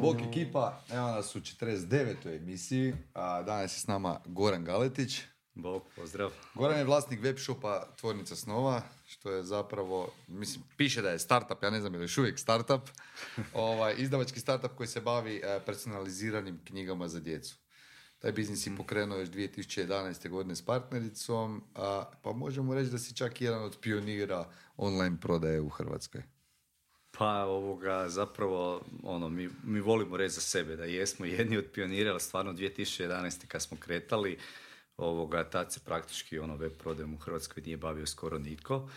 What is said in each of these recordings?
Bok ekipa, evo nas u 49. emisiji, a danas je s nama Goran Galetić. Bog, pozdrav. Goran je vlasnik web shopa Tvornica Snova, što je zapravo, mislim, piše da je startup, ja ne znam je li još uvijek startup, ovaj, izdavački startup koji se bavi eh, personaliziranim knjigama za djecu. Taj biznis je pokrenuo još 2011. godine s partnericom, a, pa možemo reći da si čak jedan od pionira online prodaje u Hrvatskoj. Pa ovoga, zapravo, ono, mi, mi volimo reći za sebe da jesmo jedni od pionira, ali stvarno 2011. kad smo kretali, ovoga, tad se praktički ono web prodajem u Hrvatskoj nije bavio skoro nitko.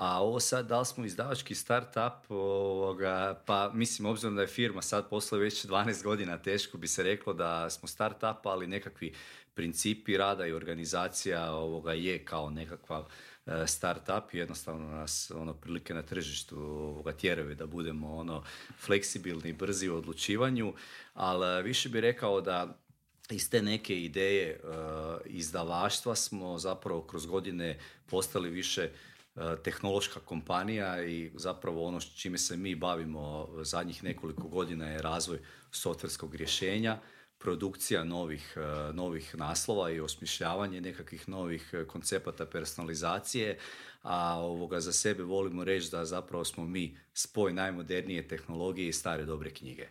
A ovo sad, da li smo izdavački start-up, ovoga, pa mislim, obzirom da je firma sad posluje već 12 godina, teško bi se reklo da smo start-up, ali nekakvi principi rada i organizacija ovoga je kao nekakva e, start-up, jednostavno nas ono prilike na tržištu ovoga tjeraju da budemo ono fleksibilni i brzi u odlučivanju, ali više bi rekao da iz te neke ideje e, izdavaštva smo zapravo kroz godine postali više e, tehnološka kompanija i zapravo ono s čime se mi bavimo zadnjih nekoliko godina je razvoj softverskog rješenja, produkcija novih, e, novih naslova i osmišljavanje nekakvih novih koncepata personalizacije, a ovoga za sebe volimo reći da zapravo smo mi spoj najmodernije tehnologije i stare dobre knjige.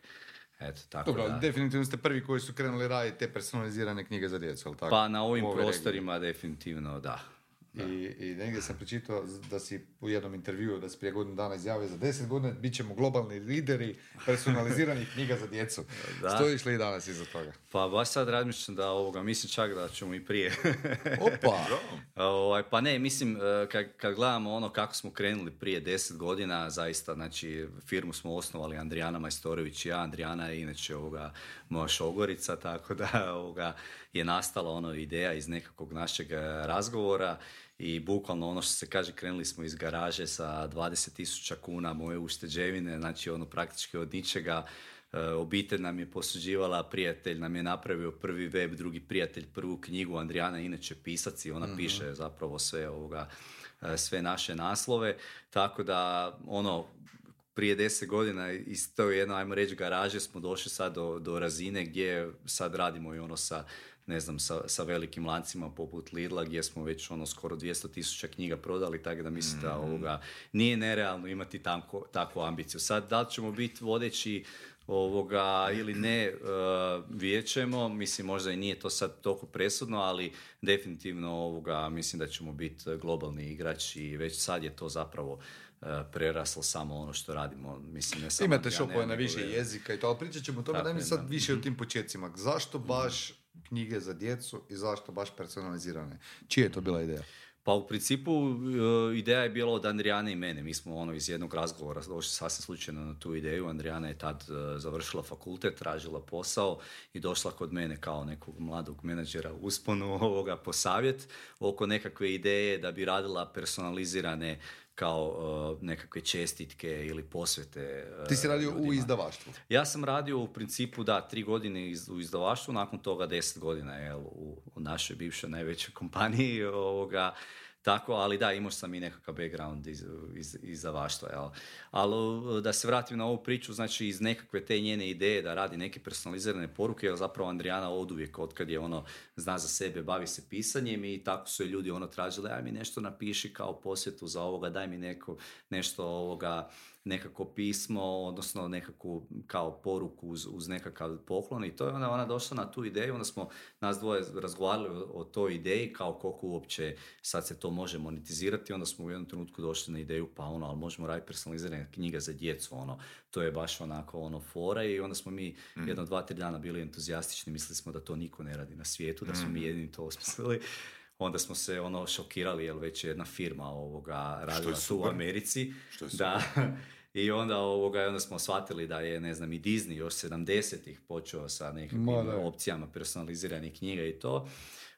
Eto, tako Dobro, da. definitivno ste prvi koji su krenuli raditi te personalizirane knjige za djecu, ali tako? Pa na ovim prostorima definitivno da. I, I negdje sam pročitao da si u jednom intervjuu, da si prije godinu dana izjavio za deset godina bit ćemo globalni lideri personaliziranih knjiga za djecu. Da. Stojiš li i danas iza toga? Pa baš sad razmišljam da ovoga, mislim čak da ćemo i prije. Opa! ovaj, pa ne, mislim, e, kad, kad gledamo ono kako smo krenuli prije deset godina, zaista, znači, firmu smo osnovali Andrijana Majstorović i ja. Andrijana je inače ovoga, moja šogorica, tako da ovoga, je nastala ono ideja iz nekakvog našeg e, razgovora i bukvalno ono što se kaže, krenuli smo iz garaže sa 20.000 kuna moje ušteđevine, znači ono praktički od ničega, E, obitelj nam je posuđivala, prijatelj nam je napravio prvi web, drugi prijatelj prvu knjigu, Andrijana je inače pisac i ona piše zapravo sve ovoga, e, sve naše naslove, tako da ono, prije deset godina iz to jedno, ajmo reći, garaže smo došli sad do, do razine gdje sad radimo i ono sa ne znam, sa, sa velikim lancima poput Lidla gdje smo već ono skoro 200 tisuća knjiga prodali, tako da mislim da ovoga nije nerealno imati tanko, takvu ambiciju. Sad, da li ćemo biti vodeći ovoga ili ne, uh, vidjet ćemo, mislim možda i nije to sad toliko presudno, ali definitivno ovoga, mislim da ćemo biti globalni igrač i već sad je to zapravo e, preraslo samo ono što radimo. Mislim, ne samo Imate šopove na više je- jezika i to, ali pričat ćemo o tome, daj mi sad više o tim početcima. Zašto baš knjige za djecu i zašto baš personalizirane? Čija je to bila ideja? Pa u principu e, ideja je bila od Andrijane i mene. Mi smo ono iz jednog razgovora došli sasvim slučajno na tu ideju. Andrijana je tad e, završila fakultet, tražila posao i došla kod mene kao nekog mladog menadžera usponu ovoga po savjet oko nekakve ideje da bi radila personalizirane kao e, nekakve čestitke ili posvete. e, Ti si radio u ljudima. izdavaštvu. Ja sam radio u principu, da, tri godine iz, u izdavaštvu, nakon toga deset godina jel, u, u našoj bivšoj najvećoj kompaniji. Ovoga, tako, ali da, imao sam i nekakav background iz, iz, izdavaštva. Jel. Ali da se vratim na ovu priču, znači iz nekakve te njene ideje da radi neke personalizirane poruke, jer zapravo Andrijana od uvijek, od kad je ono, zna za sebe, bavi se pisanjem i tako su je ljudi ono tražili, aj mi nešto napiši kao posjetu za ovoga, daj mi neko, nešto ovoga, nekako pismo, odnosno nekakvu kao poruku uz, uz nekakav poklon i to je onda ona došla na tu ideju, onda smo nas dvoje razgovarali o, o toj ideji, kao koliko uopće sad se to može monetizirati, onda smo u jednom trenutku došli na ideju, pa ono, ali možemo raditi personalizirane knjige za djecu, ono, to je baš onako ono fora i onda smo mi jedno, dva, tri dana bili entuzijastični, mislili smo da to niko ne radi na svijetu, da smo mi jedini to osmislili. Onda smo se ono šokirali, jer već je jedna firma ovoga radila tu u. Americi. Što je da, I onda, ovoga, onda smo shvatili da je, ne znam, i Disney još 70-ih počeo sa nekakvim da. opcijama personaliziranih knjiga i to.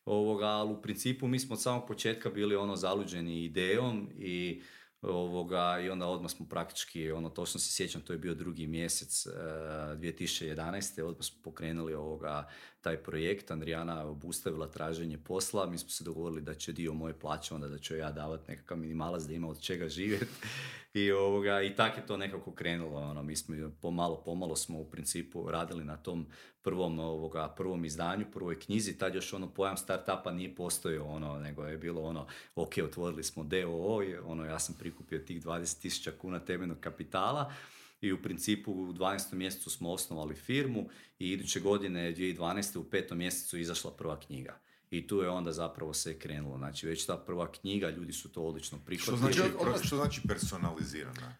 Ovoga, ali u principu mi smo od samog početka bili ono zaluđeni idejom i Ovoga, I onda odmah smo praktički, ono, točno se sjećam, to je bio drugi mjesec uh, 2011. Odmah smo pokrenuli ovoga, taj projekt. Andrijana obustavila traženje posla. Mi smo se dogovorili da će dio moje plaće, onda da ću ja davati nekakav minimalac da ima od čega živjeti. I, ovoga, i tak je to nekako krenulo. Ono, mi smo pomalo, pomalo smo u principu radili na tom prvom, ovoga, prvom izdanju, prvoj knjizi. Tad još ono pojam startupa nije postojao, ono, nego je bilo ono, ok, otvorili smo DOO, ono, ja sam prikupio tih 20.000 kuna temeljnog kapitala i u principu u 12. mjesecu smo osnovali firmu i iduće godine 2012. u petom mjesecu izašla prva knjiga. I tu je onda zapravo sve krenulo. Znači već ta prva knjiga, ljudi su to odlično prihvatili. Što znači, što znači personalizirana?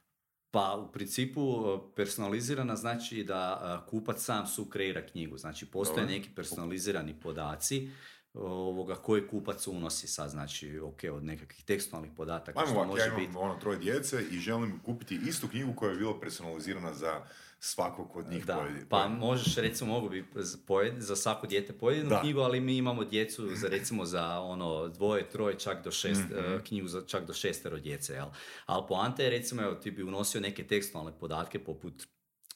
Pa u principu personalizirana znači da kupac sam su kreira knjigu. Znači postoje neki personalizirani podaci ovoga, koji kupac unosi sad, znači, ok, od nekakvih tekstualnih podataka. Ajmo ovak, može ja imam biti... ono troje djece i želim kupiti istu knjigu koja je bila personalizirana za svakog od njih. Da, pa možeš, recimo, mogu bi pojed, za svako dijete pojedinu knjigu, ali mi imamo djecu za, recimo, za ono, dvoje, troje, čak do šest, mm knjigu za čak do šestero djece, jel? Ali poanta je, recimo, evo, ti bi unosio neke tekstualne podatke poput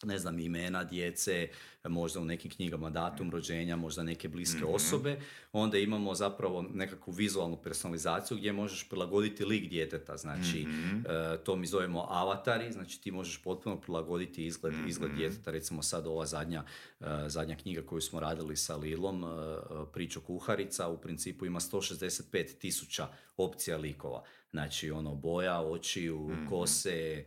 ne znam, imena djece, možda u nekim knjigama datum rođenja, možda neke bliske mhm. osobe, onda imamo zapravo nekakvu vizualnu personalizaciju gdje možeš prilagoditi lik djeteta, znači mm to mi zovemo avatari, znači ti možeš potpuno prilagoditi izgled, mm izgled djeteta, recimo sad ova zadnja, uh, zadnja knjiga koju smo radili sa Lilom, uh, Pričo kuharica, u principu ima 165 tisuća opcija likova. Znači, ono, boja očiju, mm kose,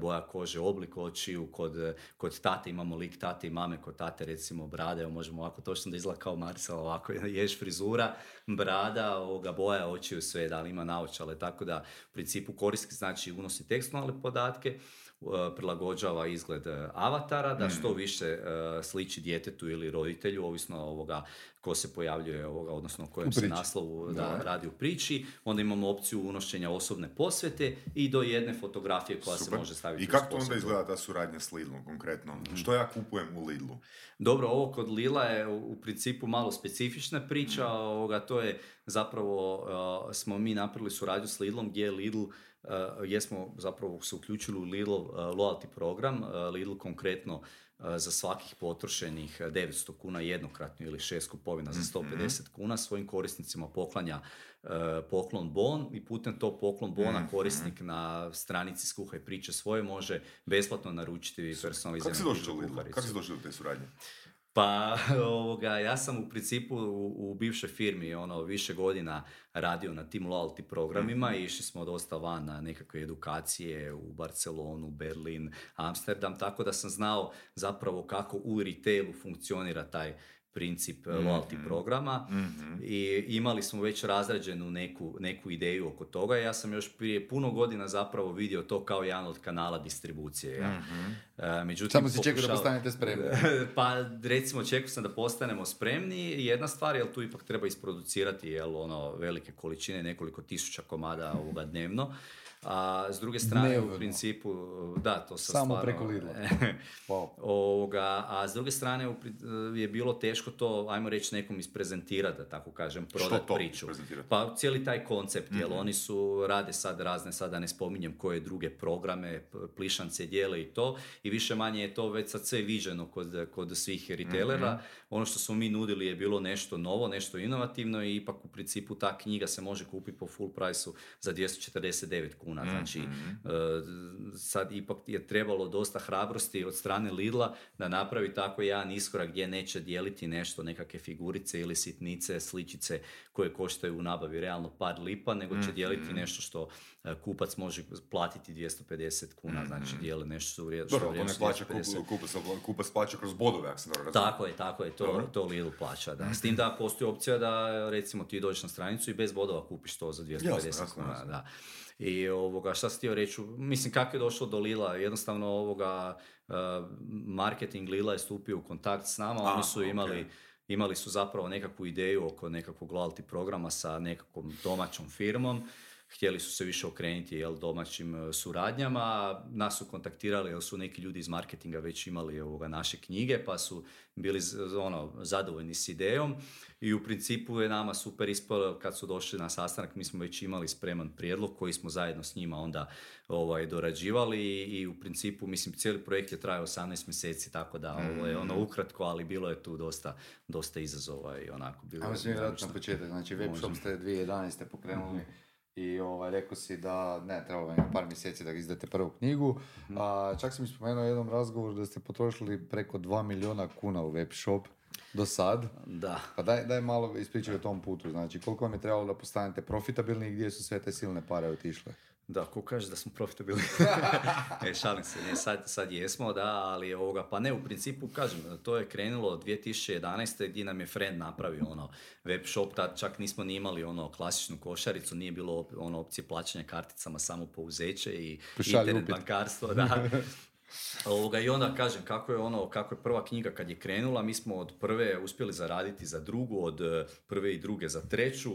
boja kože, oblik očiju, kod, kod tate imamo lik tate i mame, kod tate recimo brade, evo možemo ovako točno da izgleda kao Marisela, ovako ješ frizura, brada, ovoga boja očiju sve, da li ima naočale, tako da u principu korisnik znači unosi tekstualne podatke, E, prilagođava izgled e, avatara, da što mm. više e, sliči djetetu ili roditelju, ovisno ovoga ko se pojavljuje, ovoga, odnosno o kojem se naslovu da, radi u priči. Onda imamo opciju unošenja osobne posvete i do jedne fotografije koja se može staviti I kako to onda izgleda ta suradnja s Lidlom konkretno? Mm. Što ja kupujem u Lidlu? Dobro, ovo kod Lila je u principu malo specifična priča. Mm. Ovoga, to je zapravo, smo mi napravili suradnju s Lidlom gdje je Lidl gdje smo zapravo se uključili u Lidl loyalty program. Lidl konkretno za svakih potrošenih 900 kuna jednokratno ili šest kupovina za 150 mhm. kuna svojim korisnicima poklanja poklon bon i putem tog poklon bona mhm. korisnik na stranici Skuhaj priče svoje može besplatno naručiti personaliziranu Kako si došli do te suradnje? Pa ovoga, ja sam u principu u, u bivšoj firmi ono više godina radio na tim loyalty programima i mhm. išli smo dosta van na nekakve edukacije u Barcelonu, Berlin, Amsterdam, tako da sam znao zapravo kako u retailu funkcionira taj princip mm loyalty programa mhm. i imali smo već razrađenu neku, neku ideju oko toga. Ja sam još prije puno godina zapravo vidio to kao jedan od kanala distribucije. Ja. mm međutim, Samo si čekao da postanete spremni. pa recimo čekao sam da postanemo spremni. Jedna stvar, jer tu ipak treba isproducirati jel, ono, velike količine, nekoliko tisuća komada ovoga dnevno. A s druge strane, u principu, da, to sam Samo preko Lidla. ovoga, a s druge strane je bilo teško to, ajmo reći, nekom isprezentirati, da tako kažem, prodat priču. Pa cijeli taj koncept, mm oni su, rade sad razne, sada ne spominjem koje druge programe, plišance dijele i to, i više manje je to već sad sve viđeno kod, kod svih retailera. mm Ono što smo mi nudili je bilo nešto novo, nešto inovativno i ipak u principu ta knjiga se može kupiti po full price za 249 kuna kuna. Znači, mm-hmm. sad ipak je trebalo dosta hrabrosti od strane Lidla da napravi tako jedan iskorak gdje neće dijeliti nešto, nekakve figurice ili sitnice, sličice koje koštaju u nabavi realno par lipa, nego će mm-hmm. dijeliti nešto što e, kupac može platiti 250 kuna, mm-hmm. znači dijeli nešto što vrijedno. Dobro, to ne plaća kupac, kupac plaća kroz bodove, ako se Tako je, tako je, to, to Lidl plaća, da. S tim da postoji opcija da recimo ti dođeš na stranicu i bez bodova kupiš to za 250 jasno, kuna, jasno. da. I ovoga, šta sam htio reći, mislim kako je došlo do Lila, jednostavno ovoga, uh, marketing Lila je stupio u kontakt s nama, oni su imali, imali su zapravo nekakvu ideju oko nekakvog loyalty programa sa nekakvom domaćom firmom htjeli su se više okrenuti jel, domaćim e, suradnjama. Nas su kontaktirali jer su neki ljudi iz marketinga već imali ovoga, naše knjige pa su bili ono, zadovoljni s idejom i u principu je nama super ispalo kad su došli na sastanak, mi smo već imali spreman prijedlog koji smo zajedno s njima onda ovaj, dorađivali i, u principu, mislim, cijeli projekt je trajao 18 mjeseci, tako da ovo je ono mm. ukratko, ali bilo je tu dosta, dosta izazova i onako bilo Ajmo se vratiti na početak, znači webshop ste 2011. pokrenuli mhm. I ovaj, rekao si da ne, trebalo vam par mjeseci da izdate prvu knjigu. Mhm. A, čak sam mi spomenuo u jednom razgovoru da ste potrošili preko 2 miliona kuna u web shop do sad. Da. Pa daj, daj malo ispričaj o tom putu. Znači, koliko vam je trebalo da postanete profitabilni i gdje su sve te silne pare otišle? Da, ko kaže da smo profitabilni? e, šalim se, ne, sad, sad jesmo, da, ali ovoga, pa ne, u principu, kažem, to je krenulo 2011. gdje nam je friend napravio ono web shop, tad čak nismo ni imali ono klasičnu košaricu, nije bilo ono opcije plaćanja karticama, samo pouzeće i internet bankarstvo, da. Ovoga, I onda kažem, kako je ono, kako je prva knjiga kad je krenula, mi smo od prve uspjeli zaraditi za drugu, od eh, prve i druge za treću,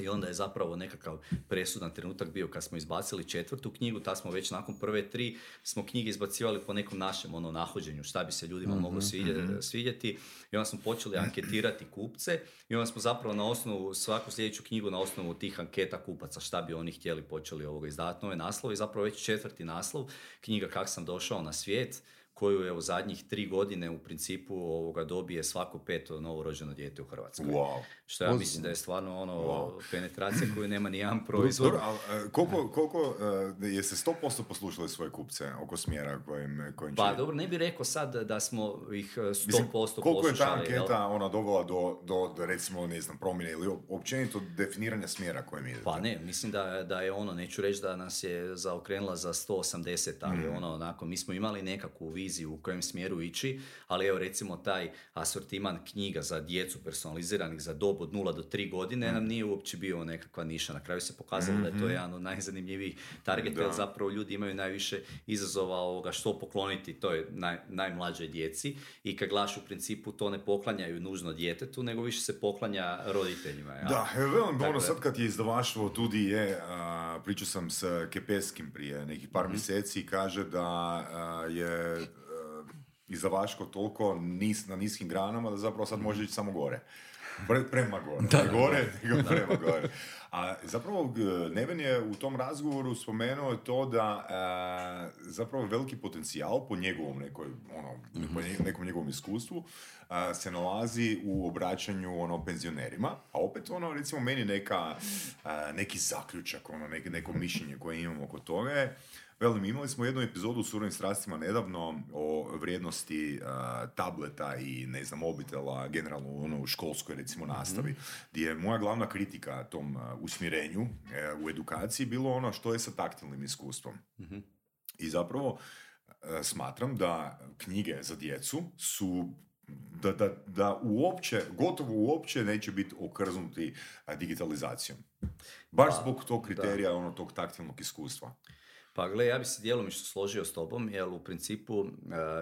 i onda je zapravo nekakav presudan trenutak bio kad smo izbacili četvrtu knjigu, ta smo već nakon prve tri smo knjige izbacivali po nekom našem ono nahođenju, šta bi se ljudima mm moglo mhm. svidjeti, i onda smo počeli anketirati kupce i onda smo zapravo na osnovu svaku sljedeću knjigu na osnovu tih anketa kupaca šta bi oni htjeli počeli ovoga izdavati nove naslove i zapravo već četvrti naslov knjiga Kak sam došao na svijet koju je u zadnjih tri godine u principu ovoga dobije svako peto novorođeno dijete u Hrvatskoj. Wow. Što ja mislim da je stvarno ono wow. penetracija koju nema ni jedan proizvod. Dobro, ali koliko, koliko uh, jeste 100% poslušali svoje kupce oko smjera kojim, kojim Pa dobro, ne bih rekao sad da smo ih 100% mislim, koliko je ta anketa ona dovela do, do, do, recimo, ne znam, promjene ili općenito definiranja smjera kojim idete? Pa ne, mislim da, da je ono, neću reći da nas je zaokrenula za 180, ali mm. ono, onako, mi smo imali nekakvu viziju u kojem smjeru ići, ali evo recimo taj asortiman knjiga za djecu personaliziranih za dob od 0 do 3 godine nam nije uopće bio nekakva niša. Na kraju se pokazalo da je to mhm. jedan od najzanimljivijih targeta, jer zapravo ljudi imaju najviše izazova ovoga što pokloniti toj naj, najmlađoj djeci i kad glaš u principu to ne poklanjaju nužno djetetu, nego više se poklanja roditeljima. Ja? Da, velim, ono sad kad je izdavaštvo tudi je, pričao sam s Kepeskim prije nekih par mm mjeseci i kaže da je izdavačko toliko nis, na niskim granama da zapravo sad može ići samo gore. Prema gore. Da, gore, nego prema gore. A zapravo Neven je u tom razgovoru spomenuo to da e, zapravo veliki potencijal po njegovom nekoj, ono, mm nekom njegovom iskustvu se nalazi u obraćanju ono penzionerima, a opet ono recimo meni neka, neki zaključak, ono, neko mišljenje koje imamo oko toga je Velim, imali smo jednu epizodu u Surovim strastima nedavno o vrijednosti tableta i, ne znam, mobitela, generalno ono, u školskoj, recimo, mhm. nastavi, gdje je moja glavna kritika tom usmjerenju e, u edukaciji bilo ono što je sa taktilnim iskustvom. Mhm. I zapravo smatram da knjige za djecu su da, da, da uopće, gotovo uopće neće biti okrznuti digitalizacijom. Baš pa, zbog tog kriterija, ono, tog taktilnog iskustva. Pa gle, ja bi se djelomično složio s tobom, jer u principu e,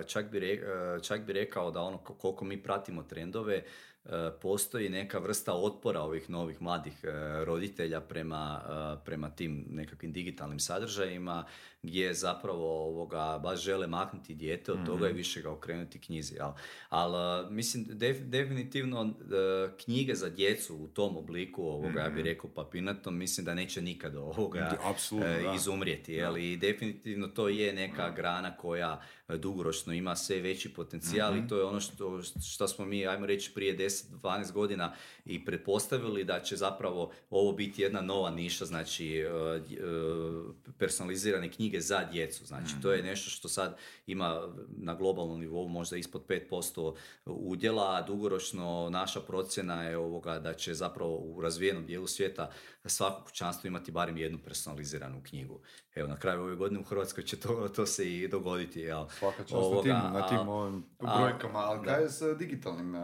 čak bi, e, čak bi rekao da ono koliko mi pratimo trendove, E, postoji neka vrsta otpora ovih novih mladih roditelja prema, prema tim nekakvim digitalnim sadržajima gdje zapravo ovoga baš žele maknuti dijete od toga i mhm. više ga okrenuti knjizi. Ali al, mislim, definitivno knjige za djecu u tom obliku ovoga, ja bih mhm. rekao papirnatom, mislim da neće nikad ovoga izumrijeti. Jel? I definitivno to je neka grana koja dugoročno ima sve veći potencijal i mhm. to je ono što, što smo mi, ajmo reći, prije 10-12 godina i pretpostavili da će zapravo ovo biti jedna nova niša, znači e, e, personalizirane knjige za djecu. Znači to je mhm. nešto što sad ima na globalnom nivou možda ispod 5% udjela, a dugoročno naša procjena je ovoga da će zapravo u razvijenom dijelu svijeta svako kućanstvo imati barem jednu personaliziranu knjigu. Evo, na kraju ove godine u Hrvatskoj će to, to se i dogoditi. Jel? Svaka čast na tim, na tim ovim brojkama, ali kaj je sa digitalnim uh,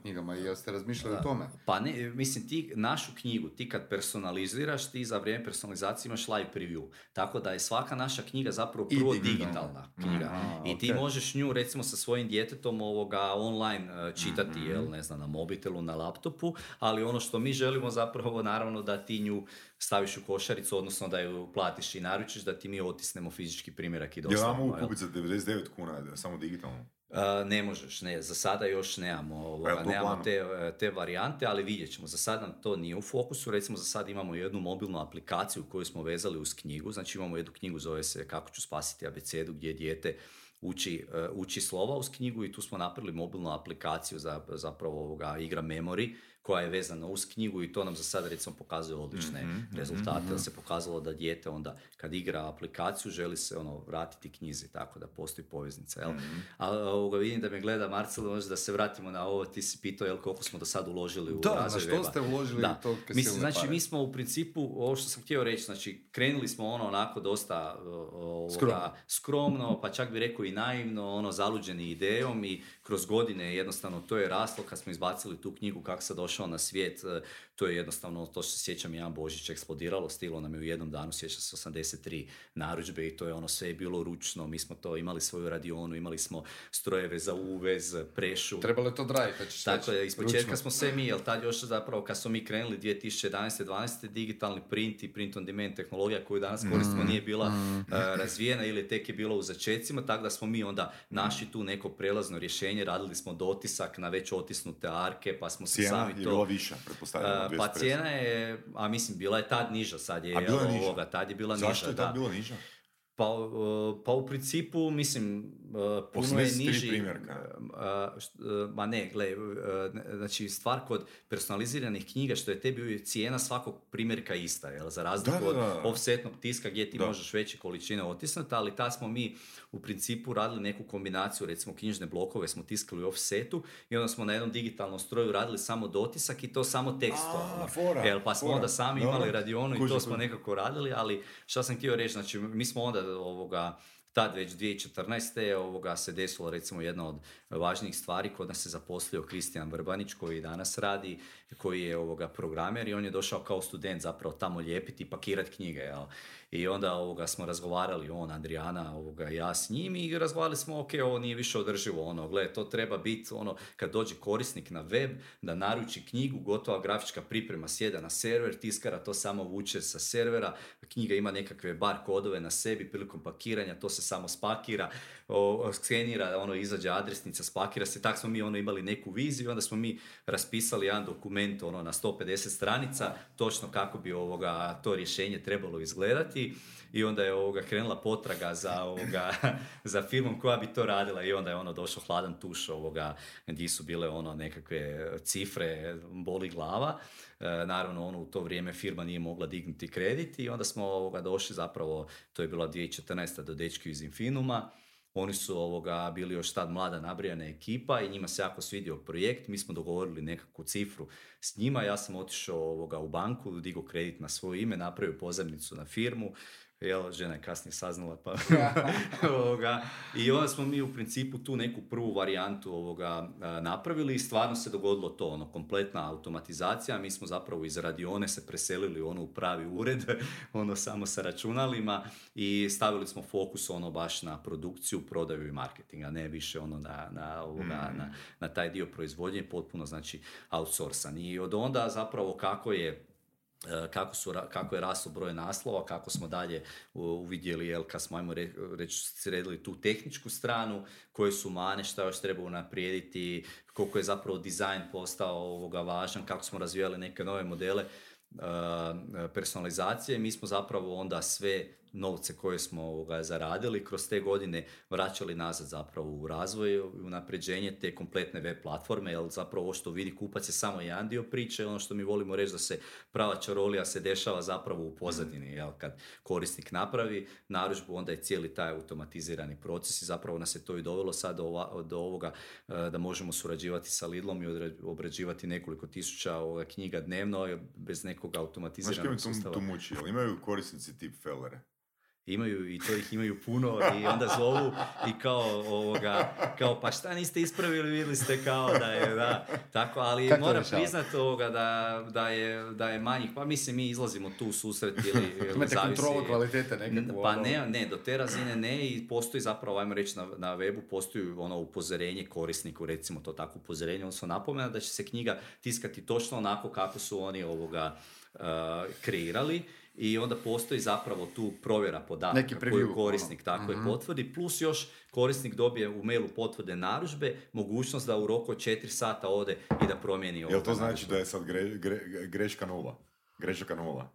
knjigama? Jeste razmišljali o tome? Pa ne, mislim, ti našu knjigu, ti kad personaliziraš, ti za vrijeme personalizacije imaš live preview. Tako da je svaka naša knjiga zapravo prvo digitalna knjiga. I ti možeš nju, recimo, sa svojim djetetom ovoga online uh, čitati, mm jel, ne znam, na mobitelu, na laptopu, ali ono što mi želimo zapravo, naravno, da ti nju staviš u košaricu, odnosno da ju platiš i naručiš, da ti mi otisnemo fizički primjerak i Ja dostavimo. mogu kupiti za 99 kuna, samo digitalno. Uh, ne možeš, ne, za sada još nemamo, ovoga, u nemamo te, e, te varijante, ali vidjet ćemo. Za sad nam to nije u fokusu, recimo za sad imamo jednu mobilnu aplikaciju koju smo vezali uz knjigu, znači imamo jednu knjigu zove se Kako ću spasiti abecedu gdje dijete uči, e, uči slova uz knjigu i tu smo napravili mobilnu aplikaciju za zapravo ovoga igra Memory koja je vezana uz knjigu i to nam za sad recimo pokazuje odlične Mhm, rezultate, jer se pokazalo da dijete onda kad igra aplikaciju želi se ono vratiti knjizi, tako da postoji poveznica, jel? Mhm. A ovoga vidim da me gleda Marcel, možda da se vratimo na ovo, ti si pitao jel koliko smo do sad uložili u Da, razvoj što weba. ste uložili Da. tolike Mislim, znači pare? mi smo u principu, ovo što sam htio reći, znači krenuli smo ono onako dosta ovoga, Skromno. skromno, pa čak bi rekao i naivno, ono zaluđeni idejom i kroz godine jednostavno to je raslo kad smo izbacili tu knjigu kako sam došao na svijet, eh, to je jednostavno, to se sjećam jedan Božić eksplodiralo, stiglo nam je u jednom danu, sjeća se 83 narudžbe i to je ono sve je bilo ručno, mi smo to imali svoju radionu, imali smo strojeve za uvez, prešu. Trebalo je to draviti, hoćeš Tako reći. je, iz početka Ručno. smo sve mi, jel tad još zapravo kad smo mi krenuli 2011. 12. digitalni print i print on demand tehnologija koju danas koristimo nije bila eh, razvijena ili tek je bila u začecima, tako da smo mi onda našli tu neko prelazno rješenje, radili smo dotisak na već otisnute arke, pa smo se sami je bila viša, pretpostavljam. Od pa 250. cijena je, a mislim, bila je tad niža, sad je, A bila je niža? ovoga, tad je bila Zašto niža, je da. tad bila niža? Pa, uh, pa u principu, mislim, uh, puno je 83 niži... primjerka. št- uh, ma ne, gle, znači stvar kod personaliziranih knjiga što je tebi uvijek cijena svakog primjerka ista, jel? za razliku Da, da, da. od offsetnog tiska gdje ti možeš veće količine otisnuti, ali tad smo mi u principu radili neku kombinaciju, recimo knjižne blokove smo tiskali u offsetu i onda smo na jednom digitalnom stroju radili samo dotisak i to samo Jel, pa smo fora. onda sami imali radionu i to smo nekako radili, ali šta sam htio reći, znači mi smo onda ovoga, tad već 2014. ovoga se desilo recimo jedna od važnijih stvari, kod nas se zaposlio Kristijan Vrbanić koji danas radi, koji je ovoga programer i on je došao kao student zapravo tamo lijepiti i pakirati knjige, jel? I onda ovoga smo razgovarali, on, Adriana, ovoga, ja s njim i razgovarali smo, ok, ovo nije više održivo, ono, gle, to treba biti, ono, kad dođe korisnik na web, da naruči knjigu, gotova grafička priprema sjeda na server, tiskara to samo vuče sa servera, knjiga ima nekakve bar kodove na sebi, prilikom pakiranja to se samo spakira, o, skenira, ono, izađe adresnica, spakira se, tak smo mi ono imali neku viziju, onda smo mi raspisali jedan dokument, ono, na 150 stranica, točno kako bi ovoga, to rješenje trebalo izgledati i onda je ovoga krenula potraga za ovoga za firmom koja bi to radila i onda je ono došao hladan tuš ovoga gdje su bile ono nekakve cifre boli glava E, naravno ono u to vrijeme firma nije mogla dignuti kredit i onda smo ovoga došli zapravo to je bila 2014. do dečki iz Infinuma oni su ovoga bili još tad mlada nabrijana ekipa i njima se jako svidio projekt. Mi smo dogovorili nekakvu cifru s njima. Ja sam otišao ovoga u banku, digao kredit na svoje ime, napravio pozemnicu na firmu. Jel, žena je kasnije saznala pa ovoga. I onda smo mi u principu tu neku prvu varijantu ovoga napravili i stvarno se dogodilo to, ono, kompletna automatizacija. Mi smo zapravo iz radione se preselili ono u pravi ured, ono samo sa računalima i stavili smo fokus ono baš na produkciju, prodaju i marketing, a ne više ono na, na, ovoga, na, na taj dio proizvodnje, potpuno znači outsourcan. I od onda zapravo kako je kako, su, kako je raslo broj naslova, kako smo dalje uvidjeli, jel, kad smo, ajmo re- reći, sredili tu tehničku stranu, koje su mane, šta još treba unaprijediti, koliko je zapravo dizajn postao ovoga važan, kako smo razvijali neke nove modele e, personalizacije, mi smo zapravo onda sve novce koje smo ovoga zaradili kroz te godine vraćali nazad zapravo u razvoj i unapređenje te kompletne web platforme, jer zapravo ovo što vidi kupac je samo jedan dio priče, ono što mi volimo reći da se prava čarolija se dešava zapravo u pozadini, jel, kad korisnik napravi narudžbu, onda je cijeli taj automatizirani proces i zapravo nas je to i dovelo sad do, ova- do ovoga e, da možemo surađivati sa Lidlom i obrađivati nekoliko tisuća ovoga knjiga dnevno bez nekog Znaš automatiziranog me tu, sustava. tu muči? Jel imaju korisnici tip fellere? Imaju i to ih imaju puno i onda zovu i kao ovoga, kao pa šta niste ispravili, vidjeli ste kao da je, da, tako, ali Kako moram rješavate? priznat ovoga da, da, je, da je manjih, pa mislim mi izlazimo tu susret ili, ili Imate zavisi- kontrolu kvalitete nekakvu. pa ono. ne, ne, do te razine ne i postoji zapravo, ajmo reći na, na webu, postoji ono upozorenje korisniku, recimo to tako upozorenje, odnosno napomena da će se knjiga tiskati točno onako kako su oni ovoga uh, kreirali i onda postoji zapravo tu provjera Neki podataka preview, koju korisnik ono. tako je potvrdi, plus još korisnik dobije u mailu potvrde narudžbe, mogućnost da u roku od 4 sata ode i da promijeni Jel ovoga to znači da je sad gre- gre- greška nula? Grešaka nula?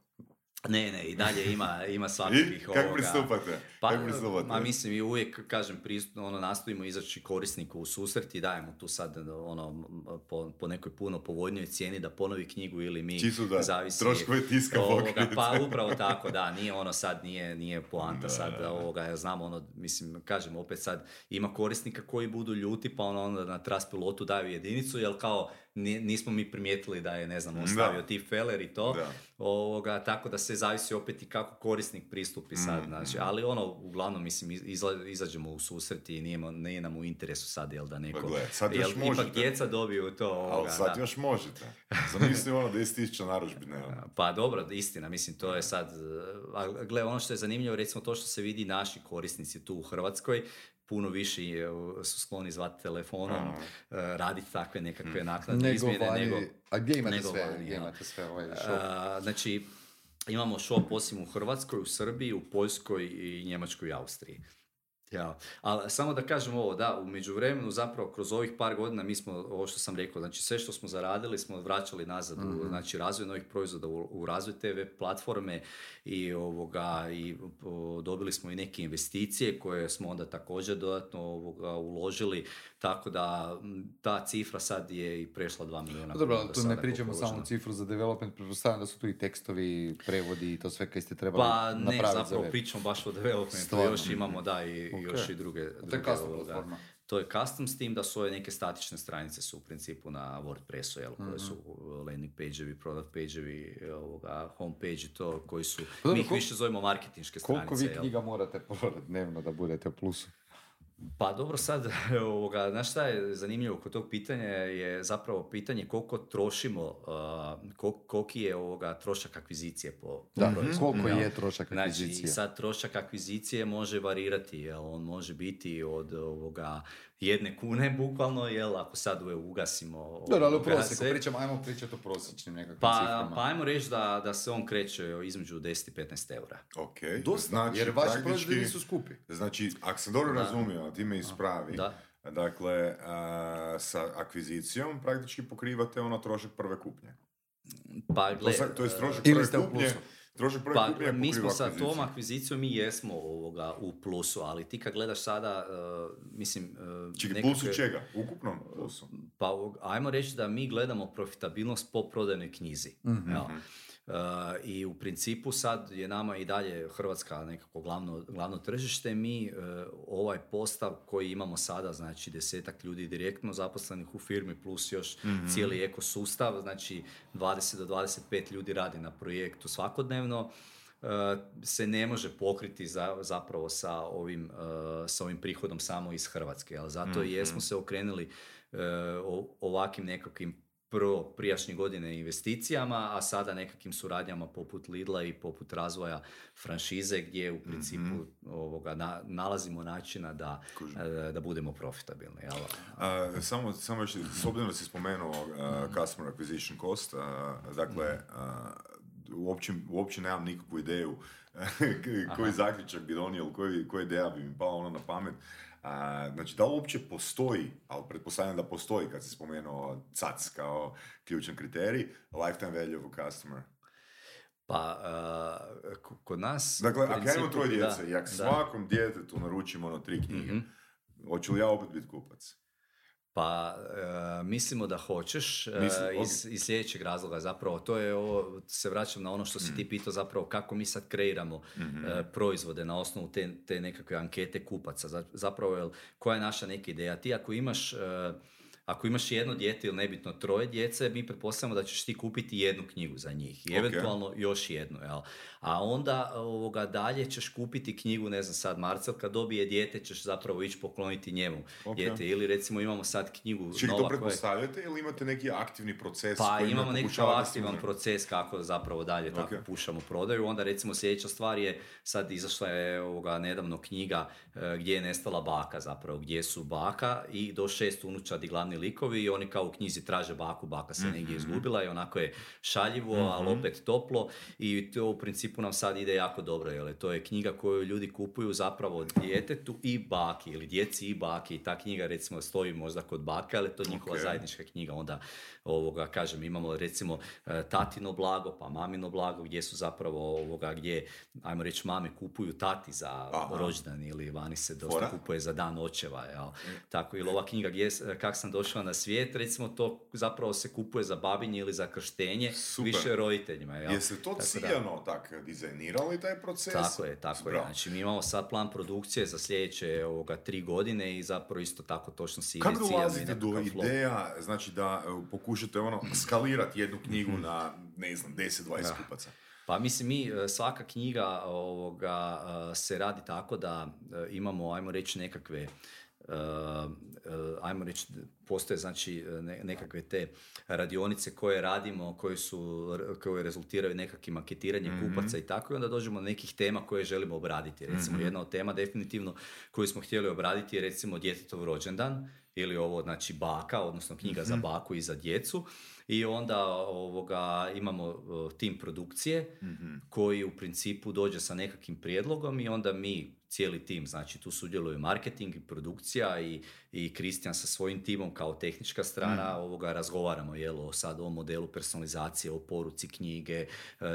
Ne, ne, i dalje ima, ima svakakih I kako ovoga- pristupate? Pa, kako pristupate? ma mislim i uvijek, kažem, pristup, ono, nastojimo izaći korisniku u susret i dajemo tu sad, ono, po, po nekoj puno povoljnijoj cijeni da ponovi knjigu ili mi Čisto da zavisi... troškove tiska ovoga. Pa upravo tako, da, nije ono sad, nije, nije poanta Da, sad, da, ovoga, ja znam ono, mislim, kažem, opet sad ima korisnika koji budu ljuti, pa ono, onda na tras pilotu daju jedinicu, jer kao nismo mi primijetili da je, ne znam, on Da. stavio ti feler i to, Da. ovoga, tako da se zavisi opet i kako korisnik pristupi sad, Mm, znači, ali ono, uglavnom, mislim, iz- izla- izađemo u susret i nije, nije nam u interesu sad, jel da neko, Pa gle, sad jel još ipak možete. djeca dobiju to, Ali ovoga, sad da. još možete. Zamisli ono 10.000 narudžbine. ono. Pa dobro, istina, mislim, to je sad, a gle, ono što je zanimljivo, recimo to što se vidi naši korisnici tu u Hrvatskoj, puno više uh, su skloni zvati telefonom, uh, raditi takve nekakve naknadne Nego izmjene, vani, nego... a gdje imate nego sve, vani, gdje imate sve ovaj shop? A, znači, imamo shop osim u Hrvatskoj, u Srbiji, u Poljskoj i Njemačkoj i Austriji. Ja, ali samo da kažem ovo, da, u međuvremenu zapravo kroz ovih par godina mi smo, ovo što sam rekao, znači sve što smo zaradili smo vraćali nazad u znači, razvoj novih proizvoda, u, u razvoj web platforme i ovoga, i o, dobili smo i neke investicije koje smo onda također dodatno ovoga, uložili, tako da ta cifra sad je i prešla 2 milijuna. Dobro, kuna ali do tu ne pričamo samo uloženo. cifru za development, pretpostavljam da su tu i tekstovi, prevodi i to sve kaj ste trebali Pa ne, napraviti za zapravo web. pričamo baš o developmentu, još imamo da i Ok. još i druge, To je druge, custom ovoga, platforma. To je custom s tim da su ove neke statične stranice su u principu na WordPressu, jel, Mhm. koje su landing page-evi, product page-evi, ovoga, home page i to, koji su, dobro, mi ih više zovemo marketinške Koliko stranice. vi jel. knjiga morate prodati dnevno da budete u plusu? Pa dobro sad, ovoga, znaš šta je zanimljivo kod tog pitanja je zapravo pitanje koliko trošimo, uh, kol- koliki je ovoga trošak akvizicije po, po Da, proizvodu, koliko jel? je trošak Znači, akvizicije? sad trošak akvizicije može varirati, jel? on može biti od ovoga jedne kune bukvalno, jel, ako sad ue ugasimo Dobro, ali u prosjeku, pričamo, ajmo pričati o prosječnim nekakvim Pa, ciframa. pa ajmo reći da, da se on kreće između 10 i 15 eura. Ok, Dosta, znači, jer vaši proizvodi nisu skupi. Znači, ako sam dobro razumio, a ti me ispravi, Da. dakle, a, sa akvizicijom praktički pokrivate ono trošak prve kupnje. Pa, To, gle, sa- to je trošak Ili prve ste u kupnje, plusu? Trošak prve Pa kupnje mi smo sa akviziciju. tom akvizicijom mi jesmo ovoga u plusu, ali ti kad gledaš sada, uh, mislim... Uh, Čekaj, nekakve- plusu čega? Ukupnom plusu? Pa ajmo reći da mi gledamo profitabilnost po prodajnoj knjizi. Mhm. jel? Uh, I u principu sad je nama i dalje Hrvatska nekako glavno, glavno tržište. Mi uh, ovaj postav koji imamo sada, znači desetak ljudi direktno zaposlenih u firmi plus još cijeli ekosustav, znači 20 do 25 ljudi radi na projektu svakodnevno uh, se ne može pokriti za, zapravo sa ovim, uh, sa ovim prihodom samo iz Hrvatske. Ali zato i jesmo se okrenuli uh, o- ovakvim nekakvim prvo prijašnje godine investicijama, a sada nekakvim suradnjama poput Lidla i poput razvoja franšize gdje u principu ovoga, na- nalazimo načina da, e, da budemo profitabilni. Jel? A, samo, samo još, s obzirom da si spomenuo uh, customer acquisition cost, uh, dakle, uh, uopće, uopće nemam nikakvu ideju koji zaključak bi donio, koji, koja ideja bi mi pala ono na pamet. A, znači, da li uopće postoji, ali pretpostavljam da postoji kad si spomenuo CAC kao ključan kriterij, lifetime value of a customer. Pa, k- kod nas... Dakle, ako ja imam troje da, djece i ako svakom djetetu naručim ono tri knjige, Mhm. hoću li ja opet biti kupac? Pa, e, mislimo da hoćeš e, iz, iz sljedećeg razloga zapravo. To je ovo, se vraćam na ono što si Mm. ti pitao zapravo kako mi sad kreiramo Mhm. e, proizvode na osnovu te, te nekakve ankete kupaca. Za- Zapravo, jel, koja je naša neka ideja? Ti ako imaš... ako imaš jedno dijete ili nebitno troje djece, mi pretpostavljamo da ćeš ti kupiti jednu knjigu za njih i Ok. eventualno još jednu. Jel? A onda ovoga, dalje ćeš kupiti knjigu, ne znam sad, Marcel kad dobije dijete ćeš zapravo ići pokloniti njemu Ok. dijete. Ili recimo imamo sad knjigu to nova je- pretpostavljate ili imate neki aktivni proces pa imamo nekakav aktivan proces kako zapravo dalje tako Ok. pušamo prodaju. Onda recimo sljedeća stvar je, sad izašla je ovoga nedavno knjiga e, gdje je nestala baka zapravo, gdje su baka i do šest unučadi glavni likovi i oni kao u knjizi traže baku, baka se negdje Mhm. izgubila i onako je šaljivo, ali Mhm. opet toplo i to u principu nam sad ide jako dobro, jer to je knjiga koju ljudi kupuju zapravo djetetu i baki ili djeci i baki i ta knjiga recimo stoji možda kod bake, ali to je njihova Ok. zajednička knjiga, onda ovoga, kažem, imamo recimo e, tatino blago, pa mamino blago, gdje su zapravo ovoga, gdje, ajmo reći, mame kupuju tati za Aha. rođendan ili vani se dosta Fora. kupuje za dan očeva, jel? Tako, ili ova knjiga gdje, kak sam došla na svijet, recimo to zapravo se kupuje za babinje ili za krštenje, Super. više roditeljima, jel? Jeste to Tako da- ciljano tak dizajnirali taj proces? tako je, tako je. Znači, mi imamo sad plan produkcije za sljedeće ovoga, tri godine i zapravo isto tako točno si Kako dolazite do ideja, znači da e, pokušate ono skalirati jednu knjigu na, ne znam, 10-20 Da. kupaca? Pa mislim, mi, e, svaka knjiga ovoga, e, se radi tako da imamo, ajmo reći, nekakve ajmo reći, postoje znači ne- nekakve te radionice koje radimo, koje su, koje rezultiraju nekakvim anketiranjem Mhm. kupaca i tako i onda dođemo do nekih tema koje želimo obraditi. Recimo Mhm. jedna od tema definitivno koju smo htjeli obraditi je recimo djetetov rođendan ili ovo znači baka, odnosno knjiga za Mhm. baku i za djecu i onda ovoga imamo tim produkcije Mhm. koji u principu dođe sa nekakvim prijedlogom i onda mi cijeli tim, znači tu sudjeluju marketing i produkcija i, i Kristijan sa svojim timom kao tehnička strana ovoga razgovaramo jel, o sad o modelu personalizacije, o poruci knjige, e,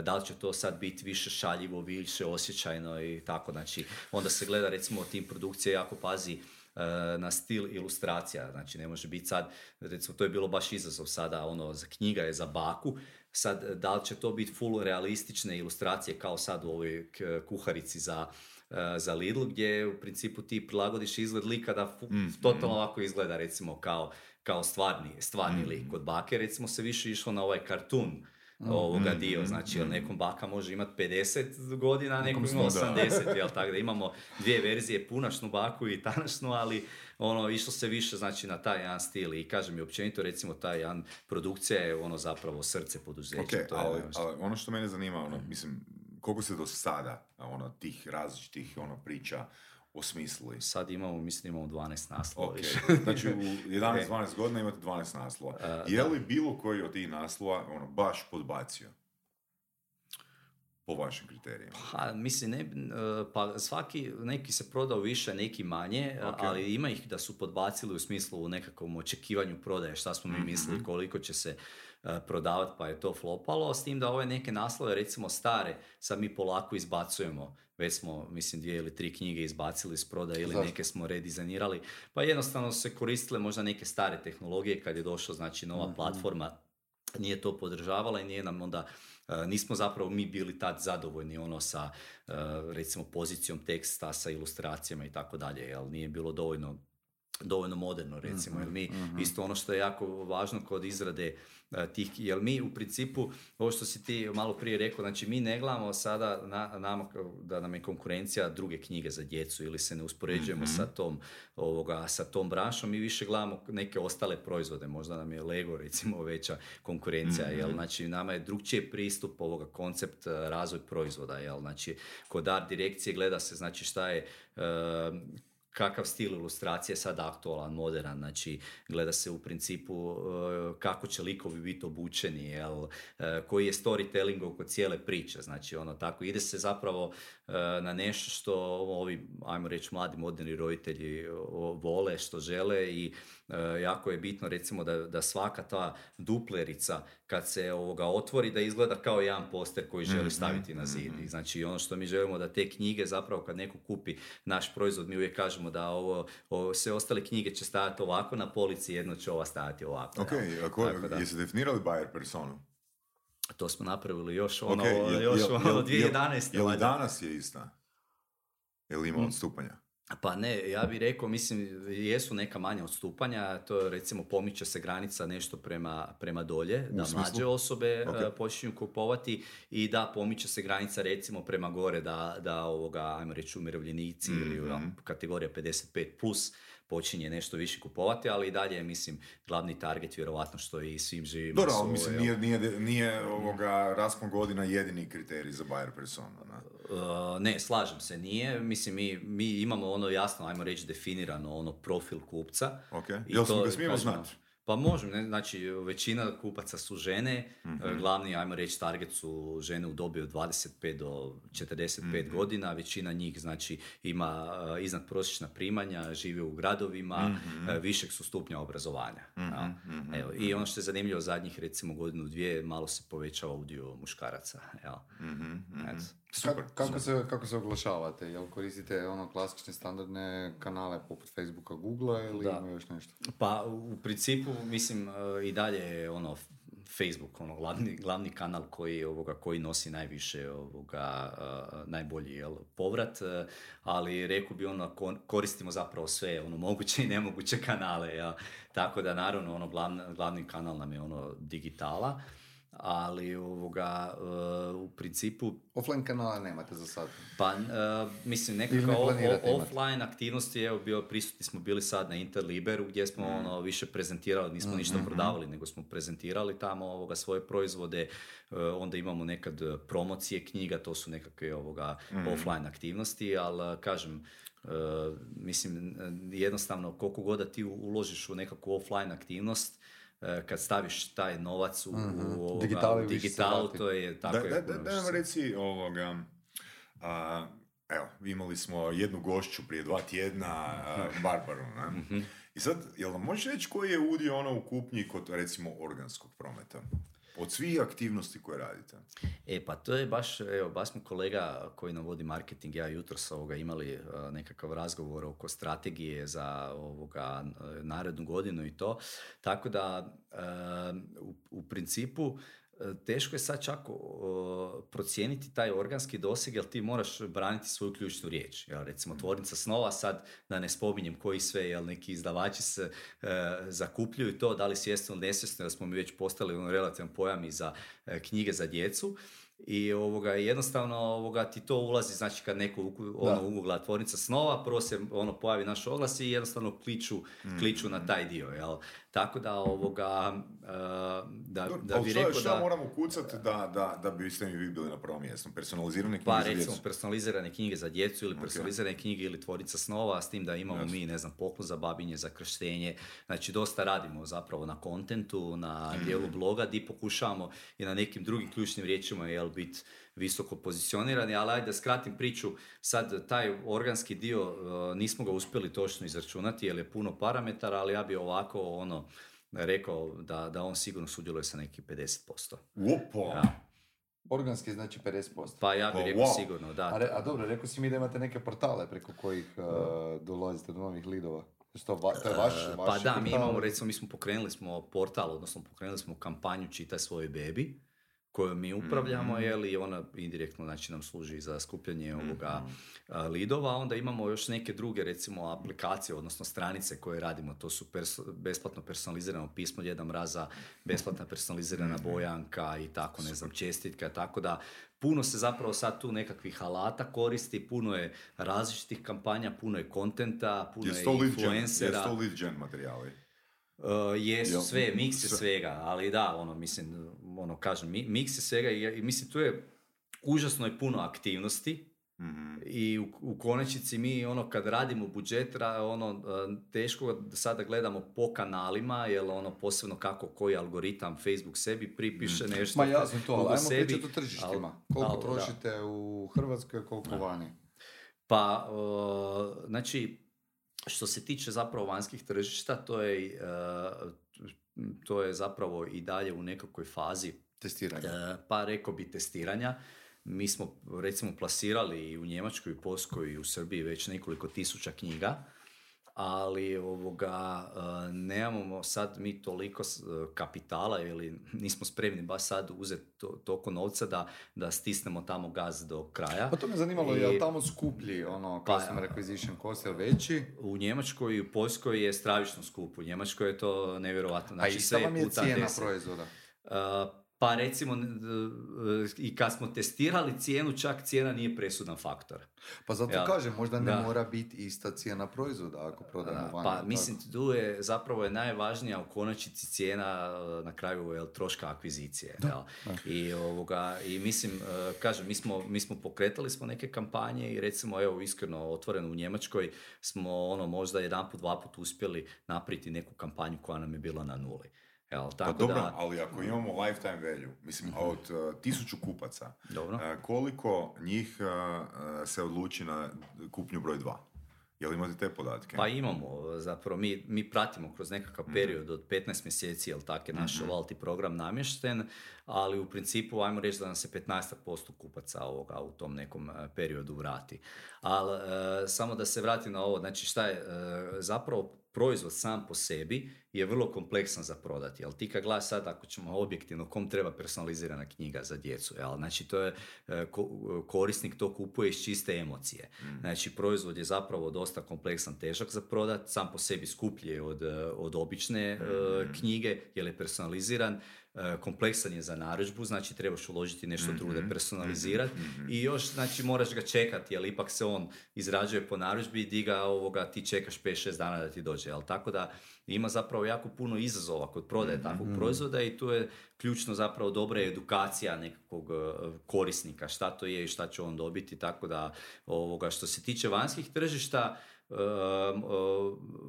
da li će to sad biti više šaljivo, više osjećajno i tako, znači onda se gleda recimo tim produkcija jako pazi e, na stil ilustracija, znači ne može biti sad, recimo to je bilo baš izazov sada, ono, za knjiga je za baku, sad da li će to biti full realistične ilustracije kao sad u ovoj kuharici za, e, za Lidl, gdje u principu ti prilagodiš izgled lika da fu- Mm, totalno ovako izgleda recimo kao, kao stvarni, stvarni Mm. lik. Kod bake recimo se više išlo na ovaj kartun ovoga Mm, dio, mm, znači jel mm. nekom baka može imati 50 godina, a nekom Nekom ima sto, da. 80, jel tako da imamo dvije verzije, punašnu baku i tanašnu, ali ono, išlo se više znači na taj jedan stil i kažem i općenito recimo taj jedan produkcija je ono zapravo srce poduzeća. Ok, to je ali, ono- ali ono što mene zanima, ono, mislim, koliko ste do sada ono, tih različitih ono, priča osmislili? Sad imamo, mislim imamo 12 naslova Ok, više. znači u 11-12 godina imate 12 naslova. E, Je li bilo koji od tih naslova ono, baš podbacio? Po vašim kriterijima. Pa, mislim, ne, bi- e, pa svaki, neki se prodao više, neki manje, Ok. ali ima ih da su podbacili u smislu u nekakvom očekivanju prodaje, šta smo mi Mhm. mislili, koliko će se e, prodavati, pa je to flopalo, s tim da ove neke naslove, recimo stare, sad mi polako izbacujemo, već smo, mislim, dvije ili tri knjige izbacili iz prodaje ili Zašto? neke smo redizajnirali, pa jednostavno se koristile možda neke stare tehnologije kad je došla, znači, nova Mhm. platforma, nije to podržavala i nije nam onda E, nismo zapravo mi bili tad zadovoljni ono sa e, recimo pozicijom teksta, sa ilustracijama i tako dalje, jel nije bilo dovoljno dovoljno moderno recimo, jer mi isto ono što je jako važno kod izrade e, tih, jer mi u principu, ovo što si ti malo prije rekao, znači mi ne gledamo sada na, nama da nam je konkurencija druge knjige za djecu ili se ne uspoređujemo sa tom ovoga, sa tom branšom, mi više gledamo neke ostale proizvode, možda nam je Lego recimo veća konkurencija, jel, znači nama je drugčiji pristup ovoga koncept e, razvoj proizvoda, jel, znači kod art direkcije gleda se znači šta je e, kakav stil ilustracije je sad aktualan, modern, znači gleda se u principu e, kako će likovi biti obučeni, jel, e, koji je storytelling oko cijele priče, znači ono tako, ide se zapravo na nešto što ovi, ajmo reći, mladi moderni roditelji vole, što žele i e, jako je bitno recimo da, da svaka ta duplerica kad se ovoga otvori da izgleda kao jedan poster koji želi staviti na zid. I Znači ono što mi želimo da te knjige zapravo kad neko kupi naš proizvod mi uvijek kažemo da ovo, ovo sve ostale knjige će stajati ovako na polici, jedno će ova stajati ovako. Ok, jel? a ko, Tako da. jeste definirali buyer personu? To smo napravili još ono, Ok, jel- još jel- ono jel- 2011. Jel, valjda. danas je ista? Jel ima Mm. odstupanja? Pa ne, ja bih rekao, mislim, jesu neka manja odstupanja, to recimo pomiče se granica nešto prema, prema dolje, da smislu? mlađe osobe e, počinju kupovati i da pomiče se granica recimo prema gore da, da ovoga, ajmo reći, umirovljenici ili Mhm. ono, kategorija 55 plus počinje nešto više kupovati, ali i dalje je, mislim, glavni target vjerovatno što i svim živimo. Dobro, mislim, nije, nije, nije ovoga raspon godina jedini kriterij za buyer personu. Ne? Uh, ne, slažem se, nije. Mislim, mi, mi imamo ono jasno, ajmo reći, definirano ono profil kupca. Ok, I jel to, smo ga smijemo znati? Pa možem, ne? znači većina kupaca su žene, Mhm. glavni, ajmo reći, target su žene u dobi od 25 do 45 Mhm. godina, većina njih znači ima uh, iznad prosječna primanja, žive u gradovima, Mhm. uh, višeg su stupnja obrazovanja. jel? Evo, I ono što je zanimljivo zadnjih recimo godinu, dvije, malo se povećava udio muškaraca. Mhm, Eto. Super. Ka- kako, se, kako se oglašavate? Jel koristite ono klasične standardne kanale poput Facebooka, Googlea ili Da. ima još nešto? Pa u principu mislim e, i dalje je ono Facebook ono glavni, glavni kanal koji ovoga koji nosi najviše ovoga e, najbolji jel, povrat, e, ali rekao bi ono ko- koristimo zapravo sve ono moguće i nemoguće kanale, jel. tako da naravno ono glavna- glavni kanal nam je ono digitala, ali ovoga e, u principu Offline kanala nemate za sad. pa, e, mislim, nekako ne offline aktivnosti, evo, bio, prisutni smo bili sad na Interliberu gdje smo Mm. ono, više prezentirali, nismo ništa Mm-hmm. prodavali, nego smo prezentirali tamo ovoga, svoje proizvode, e, onda imamo nekad promocije knjiga, to su nekakve ovoga, Mm. offline aktivnosti, ali kažem, mislim, jednostavno koliko god da ti uložiš u nekakvu offline aktivnost, kad staviš taj novac u, u ovoga, u digitalu, vrati. to je tako Da, je da, da, da reci ovoga, a, evo, imali smo jednu gošću prije dva tjedna, a, Barbaru, ne? Mhm. I sad, jel nam možeš reći koji je udio ono u kupnji kod, recimo, organskog prometa? Od svih aktivnosti koje radite. E pa to je baš, evo, baš smo kolega koji nam vodi marketing, ja jutros ovoga imali e, nekakav razgovor oko strategije za ovoga e, narednu godinu i to. Tako da e, u, u principu teško je sad čak procijeniti taj organski doseg jer ti moraš braniti svoju ključnu riječ. Jel, recimo tvornica snova sad da ne spominjem koji sve jel neki izdavači se e, zakupljuju to, da li svjesno ili nesvjesno, jer smo mi već postali ono relativan pojam i za e, knjige za djecu. I ovoga, jednostavno ovoga, ti to ulazi, znači kad neko ono, ugugla tvornica snova, prvo se ono, pojavi naš oglas i jednostavno kliču, kliču na taj dio. Jel? Tako da ovoga, e, da, da bi rekao da... moramo kucati da, da, da biste mi vi bili na prvom mjestu? Personalizirane knjige Pa za recimo djecu? personalizirane knjige za djecu ili personalizirane knjige ili tvorica snova, s tim da imamo Jasno. mi, ne znam, poklon za babinje, za krštenje. Znači dosta radimo zapravo na kontentu, na Mhm. dijelu bloga di pokušavamo i na nekim drugim ključnim riječima jel biti visoko pozicionirani, ali ajde da skratim priču, sad taj organski dio uh, nismo ga uspjeli točno izračunati jer je puno parametara, ali ja bi ovako ono rekao da, da on sigurno sudjeluje sa nekih 50%. Opa! Ja. Organski znači 50%. Pa ja bih Pa, rekao wow. sigurno, da. A, re- a dobro, rekao si mi da imate neke portale preko kojih uh, dolazite do novih lidova. Jesu To, va- to je vaš, E, vaš Pa da, mi portal? imamo, recimo, mi smo pokrenuli smo portal, odnosno pokrenuli smo kampanju Čitaj svojoj bebi, koju mi upravljamo, Mhm. je li ona indirektno znači, nam služi za skupljanje ovoga a, lidova. Onda imamo još neke druge, recimo, aplikacije, odnosno stranice koje radimo. To su perso- besplatno personalizirano pismo Djeda Mraza, besplatna personalizirana Mhm. bojanka i tako, ne znam, čestitka, tako da puno se zapravo sad tu nekakvih alata koristi, puno je različitih kampanja, puno je kontenta, puno je gen, influencera. to lead gen materijali? Uh, jesu sve, miks je Sve. svega, ali da, ono, mislim, ono, kažem, mi- miks je svega i, i mislim, tu je užasno je puno aktivnosti Mhm. i u, u konačnici mi, ono, kad radimo budžet, ono, uh, teško da sada gledamo po kanalima, jer ono, posebno kako koji algoritam Facebook sebi pripiše nešto. Ma jasno to, ali ajmo sebi, pričati o tržištima. koliko al- da. trošite u Hrvatskoj, koliko vani. Pa, uh, znači, što se tiče zapravo vanjskih tržišta, to je, uh, to je zapravo i dalje u nekakvoj fazi Testiranje. E, pa rekao bi testiranja. Mi smo recimo plasirali i u Njemačkoj, i u Poljskoj i u Srbiji već nekoliko tisuća knjiga, ali ovoga, e, nemamo sad mi toliko e, kapitala ili nismo spremni baš sad uzeti to, toliko novca da, da stisnemo tamo gaz do kraja. Pa to me zanimalo, I- je li tamo skuplji, ono, Pa, customer acquisition cost, je veći? U Njemačkoj i u Poljskoj je stravično skupo. U Njemačkoj je to nevjerojatno. A Znači, ista sve vam je cijena 10. proizvoda. Uh, Pa recimo, i kad smo testirali cijenu, čak cijena nije presudan faktor. Pa zato Ja. kažem, možda ne Da. mora biti ista cijena proizvoda ako prodajemo Da, vani. Pa mislim, tu je zapravo je najvažnija u konačnici cijena e, na kraju jel, troška akvizicije. jel. I, ovoga, I mislim, e, kažem, mi smo, mi smo pokretali smo neke kampanje i recimo, evo, iskreno, otvoreno u Njemačkoj smo ono možda jedan put, dva put uspjeli napraviti neku kampanju koja nam je bila na nuli. Jel, Pa tako dobro, da, Mhm. ali ako imamo lifetime value, mislim, a od uh, tisuću kupaca, Dobro. uh, koliko njih uh, se odluči na kupnju broj dva? Jel imate te podatke? Pa imamo, zapravo mi, mi pratimo kroz nekakav period od 15 mjeseci, jel tak je naš loyalty program namješten, ali u principu ajmo reći da nam se 15% kupaca ovoga u tom nekom periodu vrati. Ali e, samo da se vratim na ovo, znači šta je, e, zapravo proizvod sam po sebi je vrlo kompleksan za prodati, jel ti kad gledaš sad ako ćemo objektivno kom treba personalizirana knjiga za djecu, jel? znači to je e, ko- korisnik to kupuje iz čiste emocije. Znači proizvod je zapravo dosta kompleksan, težak za prodat, sam po sebi skuplji je od, e, od obične e, knjige jer je personaliziran, e, kompleksan je za narudžbu, znači trebaš uložiti nešto truda personalizirati i još znači moraš ga čekati jer ipak se on izrađuje po narudžbi i di ga ovoga ti čekaš 5-6 dana da ti dođe, jel? tako da ima zapravo jako puno izazova kod prodaje takvog proizvoda i tu je ključno zapravo dobra edukacija nekakvog e, korisnika šta to je i šta će on dobiti, tako da ovoga, što se tiče vanjskih tržišta e, e,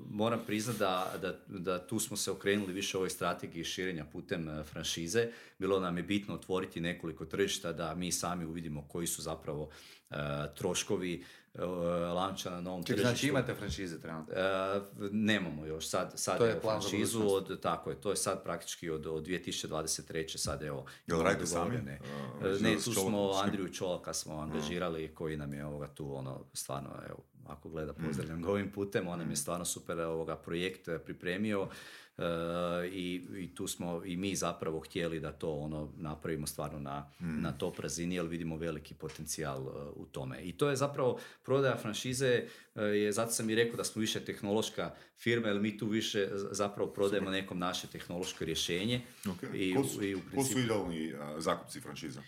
moram priznati da, da, da tu smo se okrenuli više ovoj strategiji širenja putem e, franšize. Bilo nam je bitno otvoriti nekoliko tržišta da mi sami uvidimo koji su zapravo e, troškovi e, lanča na novom Ček, tržištu. znači imate franšize trenutno? E, nemamo još, sad, sad To je franšizu od, tako je, to je sad praktički od, od 2023. sad evo. Jel radite sami? dogovorene. E, E, ne, tu smo? Andriju Čolaka smo angažirali koji nam je ovoga tu ono stvarno evo ako gleda pozdravljam ga ovim putem, on nam je stvarno super ovoga projekt pripremio i, i tu smo i mi zapravo htjeli da to ono napravimo stvarno na, na top razini jer vidimo veliki potencijal e, u tome. I to je zapravo prodaja franšize e, je, zato sam i rekao da smo više tehnološka firma jer mi tu više zapravo prodajemo nekom naše tehnološko rješenje Ok. i, ko, su, i u ko su principu idealni a, zakupci franšiza?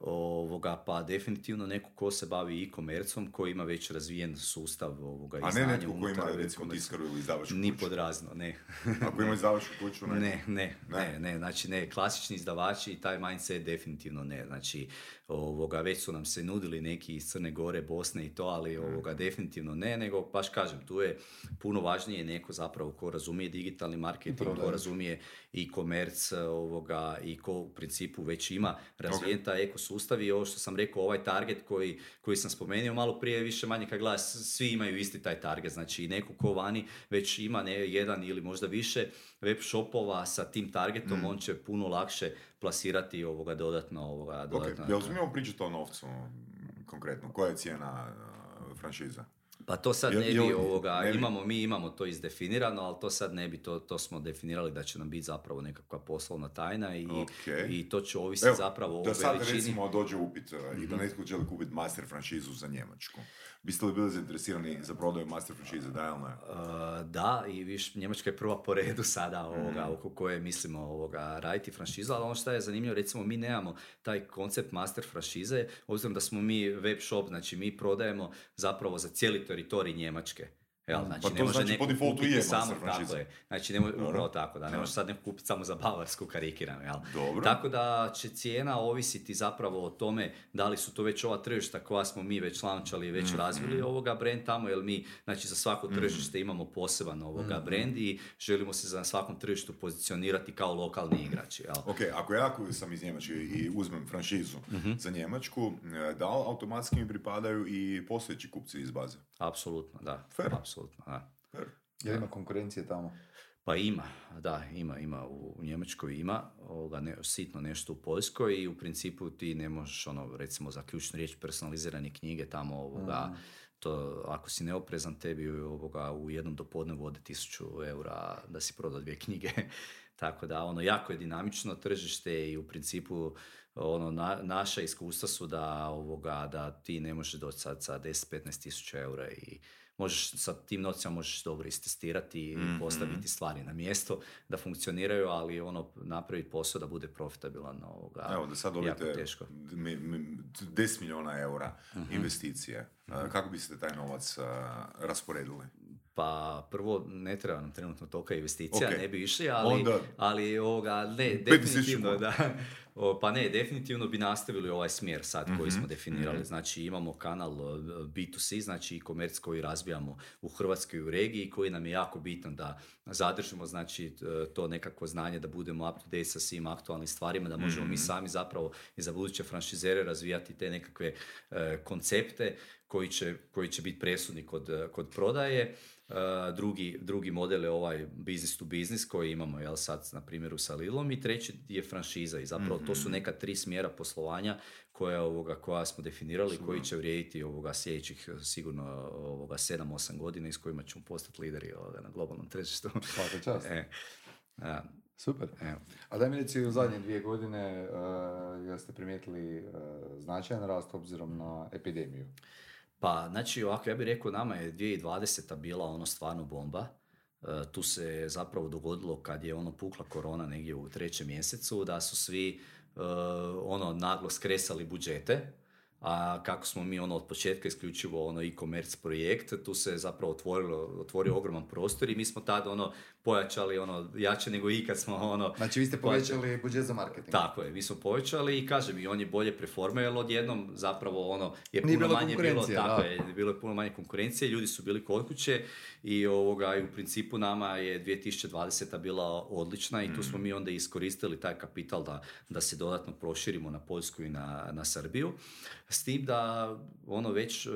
Ovoga, pa definitivno neko ko se bavi e-commerceom, koji ima već razvijen sustav ovoga A ne netko koji ima recimo tiskaru ili izdavačku Ni kuću. pod razno, ne. Ako ima izdavačku kuću, ne. Ne, ne, Ne? ne, ne, znači ne, klasični izdavači i taj mindset definitivno ne, znači ovoga, već su nam se nudili neki iz Crne Gore, Bosne i to, ali ovoga, definitivno ne, nego baš kažem, tu je puno važnije neko zapravo ko razumije digitalni marketing, ko razumije e-commerce ovoga, i ko u principu već ima razvijen taj ekosustav i ovo što sam rekao, ovaj target koji, koji sam spomenuo malo prije, više manje kad gledaš, svi imaju isti taj target, znači i neko ko vani već ima ne, jedan ili možda više web shopova sa tim targetom, on će puno lakše plasirati ovoga dodatno ovoga dodatno. jel smijemo pričati o novcu konkretno? Koja je cijena a, franšiza? Pa to sad ne bi ovoga, ne bi- imamo, mi imamo to izdefinirano, ali to sad ne bi, to, to smo definirali da će nam biti zapravo nekakva poslovna tajna i, Ok. i to će ovisiti zapravo o da sad veličini. recimo dođe upit a, i da Mhm. netko želi kupiti master franšizu za Njemačku. Biste li bili zainteresirani za prodaju master franšize, ne? Uh, da, i viš, Njemačka je prva po redu sada ovoga, Mhm. oko koje mislimo ovoga, raditi franšizu, ali ono što je zanimljivo, recimo mi nemamo taj koncept master franšize, obzirom da smo mi web shop, znači mi prodajemo zapravo za cijeli teritorij Njemačke. Jel, znači, Pa to ne može znači po defaultu je samo, tako je. Znači, ne može, upravo tako, da, ne može sad neko kupiti samo za Bavarsku, karikiram, jel? Dobro. Tako da će cijena ovisiti zapravo o tome da li su to već ova tržišta koja smo mi već lančali i Mm, već razvili ovoga brand tamo, jer mi znači za svako tržište imamo poseban Mm, ovoga brand i želimo se za svakom tržištu pozicionirati kao lokalni igrači. Jel? Ok, ako ja sam iz Njemačke i uzmem franšizu Mhm. za Njemačku, e, da li automatski mi pripadaju i postojeći kupci iz baze? Apsolutno, da. Fair. Apsolutno, da. Fair. Jel ima konkurencije tamo? Pa ima, da, ima, ima. U, u Njemačkoj ima, ovoga, ne, sitno nešto u Poljskoj i u principu ti ne možeš, ono, recimo za ključnu riječ personalizirane knjige tamo, ovoga, to ako si neoprezan tebi ovoga, u jednom dopodne vode tisuću eura da si prodao dvije knjige. Tako da, ono, jako je dinamično tržište i u principu ono, na, naša iskustva su da, ovoga, da ti ne možeš doći sad sa 10-15 tisuća eura i možeš sa tim novcima možeš dobro istestirati i Mhm. postaviti stvari na mjesto da funkcioniraju, ali ono napraviti posao da bude profitabilan ovoga, Evo, da sad dobijete teško. mi- mi- 10 milijuna eura Mhm. investicije. A, Kako biste taj novac rasporedili? Pa prvo ne treba nam trenutno toliko investicija, Ok. ne bi išli, ali, Onda- ali ovoga, ne, definitivno, da. O, pa ne, definitivno bi nastavili ovaj smjer sad koji Mhm, smo definirali. Znači imamo kanal o, B2C, znači e-commerce koji razvijamo u Hrvatskoj i u regiji koji nam je jako bitan da zadržimo znači to nekakvo znanje da budemo up to date sa svim aktualnim stvarima, da možemo Mhm. mi sami zapravo i za buduće franšizere razvijati te nekakve e, koncepte koji će, koji će biti presudni kod, e, kod prodaje. E, drugi, drugi model je ovaj business to business koji imamo jel, sad na primjeru sa Lilom i treći je franšiza i zapravo to Mhm. su neka tri smjera poslovanja koja, ovoga, koja smo definirali koji će vrijediti ovoga sljedećih e, sigurno ovoga 7-8 godina i s kojima ćemo postati lideri ovoga, na globalnom tržištu. Svaka čast. e, a, Super. evo. A daj mi reci u zadnje dvije godine uh, jeste primijetili uh, značajan rast obzirom na epidemiju? Pa, znači, ovako, ja bih rekao, nama je 2020. bila ono stvarno bomba. E, tu se zapravo dogodilo kad je ono pukla korona negdje u trećem mjesecu, da su svi e, ono naglo skresali budžete, a kako smo mi ono od početka isključivo ono e-commerce projekt, tu se zapravo otvorilo, otvorio ogroman prostor i mi smo tad ono pojačali ono jače nego ikad smo ono Znači vi ste pojačali- povećali budžet za marketing. tako je, mi smo povećali i kažem i on je bolje performao jer odjednom zapravo ono je puno bilo manje bilo, tako da. je, bilo je puno manje konkurencije, ljudi su bili kod kuće i ovoga i u principu nama je 2020. bila odlična i tu Mm. smo mi onda iskoristili taj kapital da, da se dodatno proširimo na Poljsku i na, na Srbiju. S tim da ono već e, e,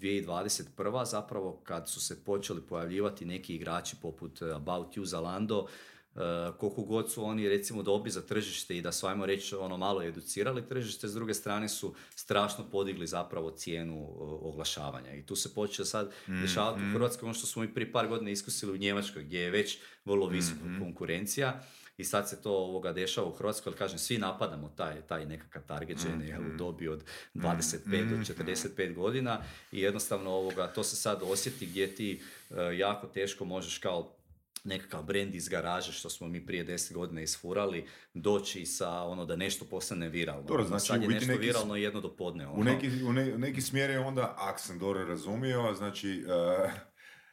2021. zapravo kad su se počeli pojavljivati neki igrači poput e, About You, Zalando, e, koliko god su oni recimo dobri za tržište i da su ajmo reći ono malo educirali tržište, s druge strane su strašno podigli zapravo cijenu e, oglašavanja. I tu se počeo sad dešavati u Hrvatskoj ono što smo i prije par godina iskusili u Njemačkoj gdje je već vrlo visoka konkurencija. I sad se to ovoga dešava u Hrvatskoj, ali kažem, svi napadamo taj, taj nekakav target žene jel, u dobi od 25 do 45 godina i jednostavno ovoga, to se sad osjeti gdje ti e, jako teško možeš kao nekakav brand iz garaže što smo mi prije 10 godina isfurali, doći sa ono da nešto postane viralno. Dobro, Ono, znači, sad u je nešto neki viralno jedno do podne. Ono. U neki, u ne- neki smjer je onda, ako sam dobro razumio, znači, uh,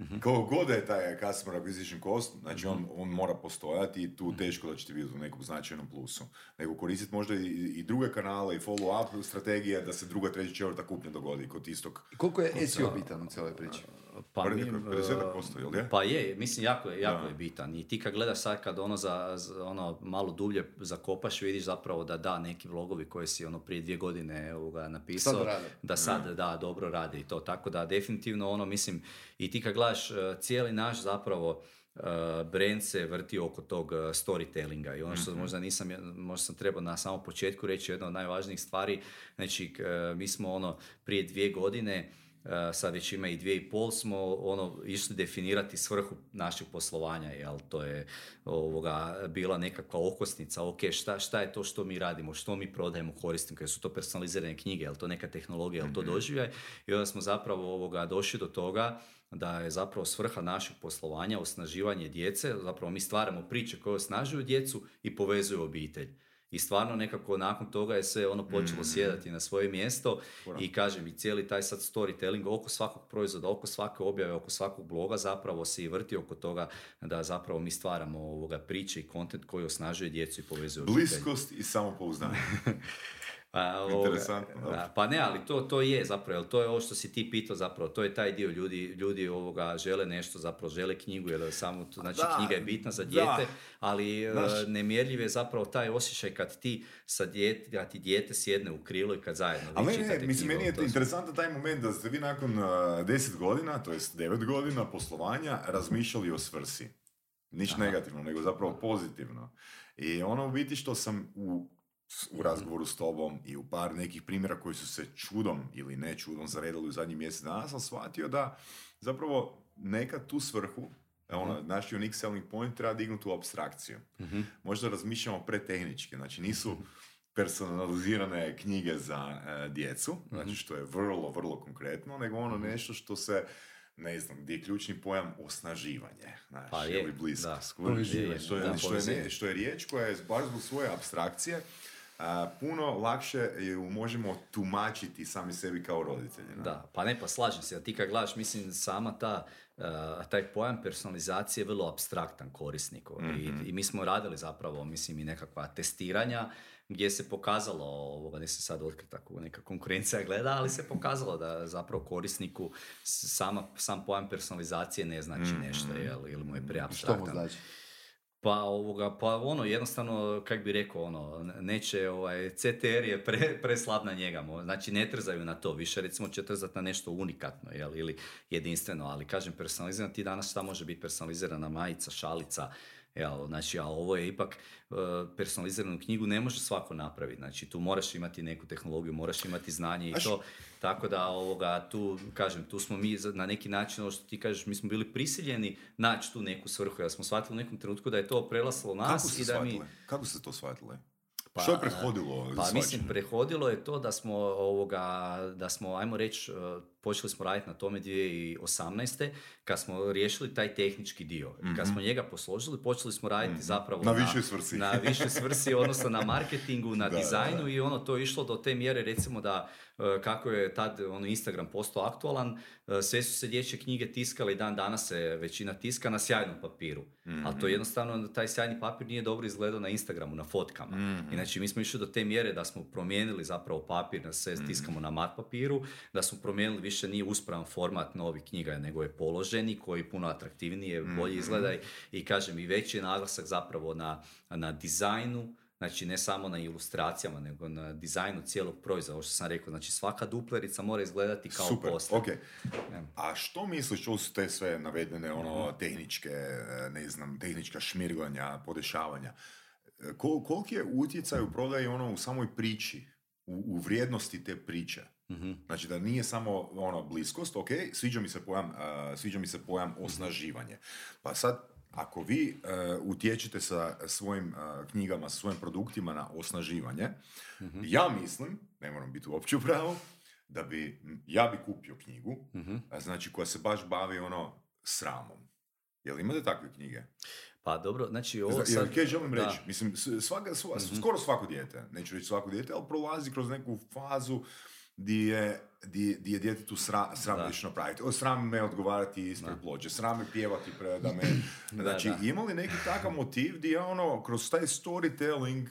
Mhm. kao god je taj customer acquisition cost, znači on, on mora postojati i tu teško da ćete biti u nekom značajnom plusu. Nego koristiti možda i, i druge kanale i follow-up strategije da se druga, treća, četvrta kupnja dogodi kod istog. Koliko je SEO bitan u cijeloj priči? Pa, 50% jel je? Pa je, mislim jako je, jako Da. je bitan. I ti kad gledaš sad kad ono za, ono malo dublje zakopaš vidiš zapravo da da neki vlogovi koje si ono prije dvije godine ovoga napisao Sad rade. da sad da dobro rade i to. Tako da definitivno ono mislim i ti kad gledaš eh, cijeli naš zapravo uh, brand se vrti oko tog storytellinga i ono što možda nisam, možda sam trebao na samom početku reći jedna od najvažnijih stvari, znači mi smo ono prije dvije godine Uh, sad već ima i dvije i pol smo ono išli definirati svrhu našeg poslovanja, jel? To je ovoga bila nekakva okosnica, ok, šta, šta je to što mi radimo, što mi prodajemo korisniku, jer su to personalizirane knjige, jel to neka tehnologija, jel to doživljaj? I onda smo zapravo ovoga došli do toga da je zapravo svrha našeg poslovanja osnaživanje djece, zapravo mi stvaramo priče koje osnažuju djecu i povezuju obitelj. I stvarno nekako nakon toga je sve ono počelo sjedati na svoje mjesto i kažem i cijeli taj sad storytelling oko svakog proizvoda, oko svake objave, oko svakog bloga zapravo se i vrti oko toga da zapravo mi stvaramo ovoga priče i kontent koji osnažuje djecu i povezuje obitelj. Bliskost i samopouzdanje. A, ovoga, Interesantno, da, pa ne, ali to, to je zapravo, to je ovo što si ti pitao zapravo, to je taj dio ljudi, ljudi ovoga žele nešto, zapravo žele knjigu, jer samo, to, znači Da, knjiga je bitna za da. dijete, ali e, Znaš- nemjerljiv je zapravo taj osjećaj kad ti sa dijete, kad ti dijete sjedne u krilo i kad zajedno vi ne, mislim, knjigu, meni je to interesantan taj moment da ste vi nakon uh, 10 godina, to jest 9 godina poslovanja, razmišljali o svrsi. Niš negativno, nego zapravo pozitivno. I ono u biti što sam u, u razgovoru s tobom i u par nekih primjera koji su se čudom ili ne čudom zaredali u zadnjih mjesec dana, sam shvatio da zapravo nekad tu svrhu, ono, naš unique selling point treba dignuti u abstrakciju. Mhm. Možda razmišljamo pretehnički, znači nisu personalizirane knjige za e, djecu, znači što je vrlo, vrlo konkretno, nego ono nešto što se ne znam, gdje je ključni pojam osnaživanje. Znaš, Pa je, ili blisko. da, Skužiš? povezivanje, što, je, što, je, što je riječ koja je baš zbog svoje abstrakcije a, puno lakše ju možemo tumačiti sami sebi kao roditelji. ne? Da, pa ne, pa slažem se. A ti kad gledaš, mislim, sama ta, uh, taj pojam personalizacije je vrlo abstraktan korisniku. I, I mi smo radili zapravo, mislim, i nekakva testiranja gdje se pokazalo, ovoga, ne se sad otkriti tako neka konkurencija gleda, ali se pokazalo da zapravo korisniku sama, sam pojam personalizacije ne znači nešto, jel, ili mu je Što preabstraktan. mu znači? Pa ovoga, pa ono, jednostavno, kak bi rekao, ono, neće, ovaj, CTR je pre, preslab na njega, znači ne trzaju na to, više recimo će trzati na nešto unikatno, jel, ili jedinstveno, ali kažem, personalizirano, ti danas šta može biti personalizirana majica, šalica, jel, znači, a ovo je ipak e, personaliziranu knjigu ne može svako napraviti, znači tu moraš imati neku tehnologiju, moraš imati znanje i A š- to, tako da ovoga, tu, kažem, tu smo mi na neki način, ovo što ti kažeš, mi smo bili prisiljeni naći tu neku svrhu, jer smo shvatili u nekom trenutku da je to prelaslo Kako nas ste i da mi... shvatili? Kako ste to shvatili? Pa, Što je prethodilo Pa mislim, prehodilo je to da smo, ovoga, da smo, ajmo reći, eh, počeli smo raditi na tome 2018. kad smo riješili taj tehnički dio. I kad smo njega posložili, počeli smo raditi zapravo Mhm. Na višoj svrsi. Na višoj svrsi, odnosno na marketingu, na Da, da, dizajnu da. i ono to je išlo do te mjere recimo da kako je tad ono Instagram postao aktualan, eh, sve su se dječje knjige tiskale i dan danas se većina tiska na sjajnom papiru. Ali Mhm. to jednostavno, taj sjajni papir nije dobro izgledao na Instagramu, na fotkama. Mhm. I znači mi smo išli do te mjere da smo promijenili zapravo papir, da se Mhm. tiskamo na mat papiru, da smo promijenili više nije uspravan format novih knjiga, nego je položeni koji puno atraktivnije, bolje Mhm. izgleda i, i kažem i veći je naglasak zapravo na, na dizajnu, Znači ne samo na ilustracijama, nego na dizajnu cijelog proizvoda, ovo što sam rekao. Znači svaka duplerica mora izgledati kao Super, poster. ok. A što misliš, su te sve navedene ono, tehničke, e, ne znam, tehnička šmirglanja, podešavanja? E, Kol, koliki je utjecaj u prodaji ono u samoj priči, u, u vrijednosti te priče? Mhm. Znači da nije samo ono bliskost, ok, sviđa mi se pojam, a, sviđa mi se pojam osnaživanje. Pa sad, ako vi e, utječete sa svojim a, knjigama, sa svojim produktima na osnaživanje, ja mislim, ne moram biti uopće u pravu, da bi, ja bi kupio knjigu, Mhm. a, znači koja se baš bavi ono sramom. Jel imate takve knjige? Pa dobro, znači ovo Zna- sad... Kaj želim da. Reći? Mislim, s- svaka, sva- skoro svako dijete, neću reći svako dijete, ali prolazi kroz neku fazu di je, di, di je djetetu sra, sram Da. nešto napraviti. O, sram me odgovarati ispred ploče, sram me pjevati pre, da me... Znači, da. ima li neki takav motiv di je ono, kroz taj storytelling,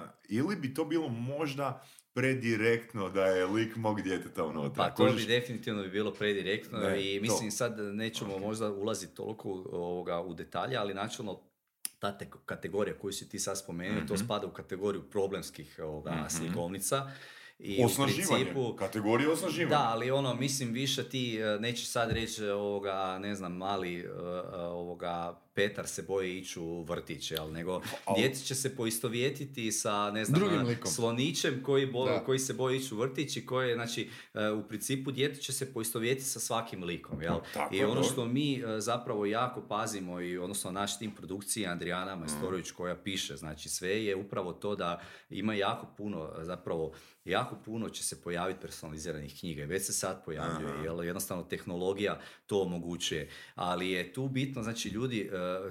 uh, ili bi to bilo možda predirektno da je lik mog djeteta unutra? Pa to bi definitivno bi bilo predirektno Ne, i mislim to. sad nećemo možda ulaziti toliko ovoga, u detalje, ali načelno ta te- kategorija koju si ti sad spomenuo, Mhm. to spada u kategoriju problemskih ovoga, slikovnica. I Osnaživanje, principu, kategorija osnaživanja. da, ali ono, mislim, više ti e, nećeš sad reći ovoga, ne znam, mali e, e, ovoga, Petar se boji ići u vrtić, jel, nego al- djeci će se poistovjetiti sa, ne znam, Drugim e, likom. sloničem koji, bo- koji se boji ići u vrtić i koji, znači, e, u principu dijete će se poistovjetiti sa svakim likom, jel? Tako I ono što mi e, zapravo jako pazimo i odnosno naš tim produkcije Andrijana Majstorović koja piše, znači sve je upravo to da ima jako puno, e, zapravo jako puno će se pojaviti personaliziranih knjiga i već se sad pojavljuje, jel? jednostavno tehnologija to omogućuje, ali je tu bitno, znači ljudi, e, e,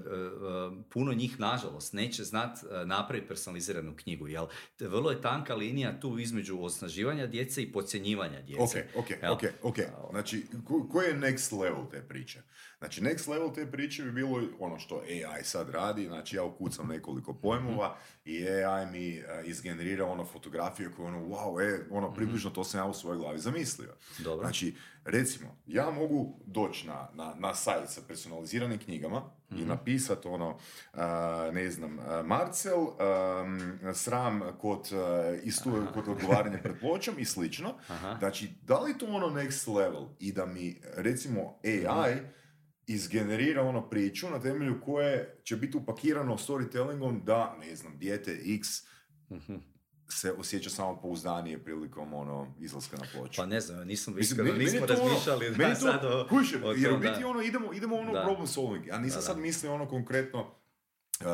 puno njih nažalost neće znat napraviti personaliziranu knjigu, jel? Vrlo je tanka linija tu između osnaživanja djece i podcjenjivanja djece. Ok, ok, Jel? ok, ok. Znači, ko, koji je next level te priče? Znači, next level te priče bi bilo ono što AI sad radi, znači ja ukucam nekoliko pojmova i AI mi eh, izgenerira ono fotografiju koju ono, wow, e, ono, približno to sam ja u svojoj glavi zamislio. Dobro. Znači, recimo, ja mogu doći na, na, na sajt sa personaliziranim knjigama i napisati ono, ne znam, Marcel, um, sram kod, uh, istu, kod odgovaranja pred pločom i slično. Znači, da li to ono next level? I da mi, recimo, AI izgenerira ono priču na temelju koje će biti upakirano storytellingom da, ne znam, dijete X se osjeća samo pouzdanije prilikom ono izlaska na ploču. Pa ne znam, nisam Mislim, iskreno, meni- meni nismo to ono- razmišljali meni da je to- sad o, kužiš, o jer u biti da. ono idemo, idemo ono Da. problem solving. Ja nisam Da, sad da. mislio ono konkretno uh,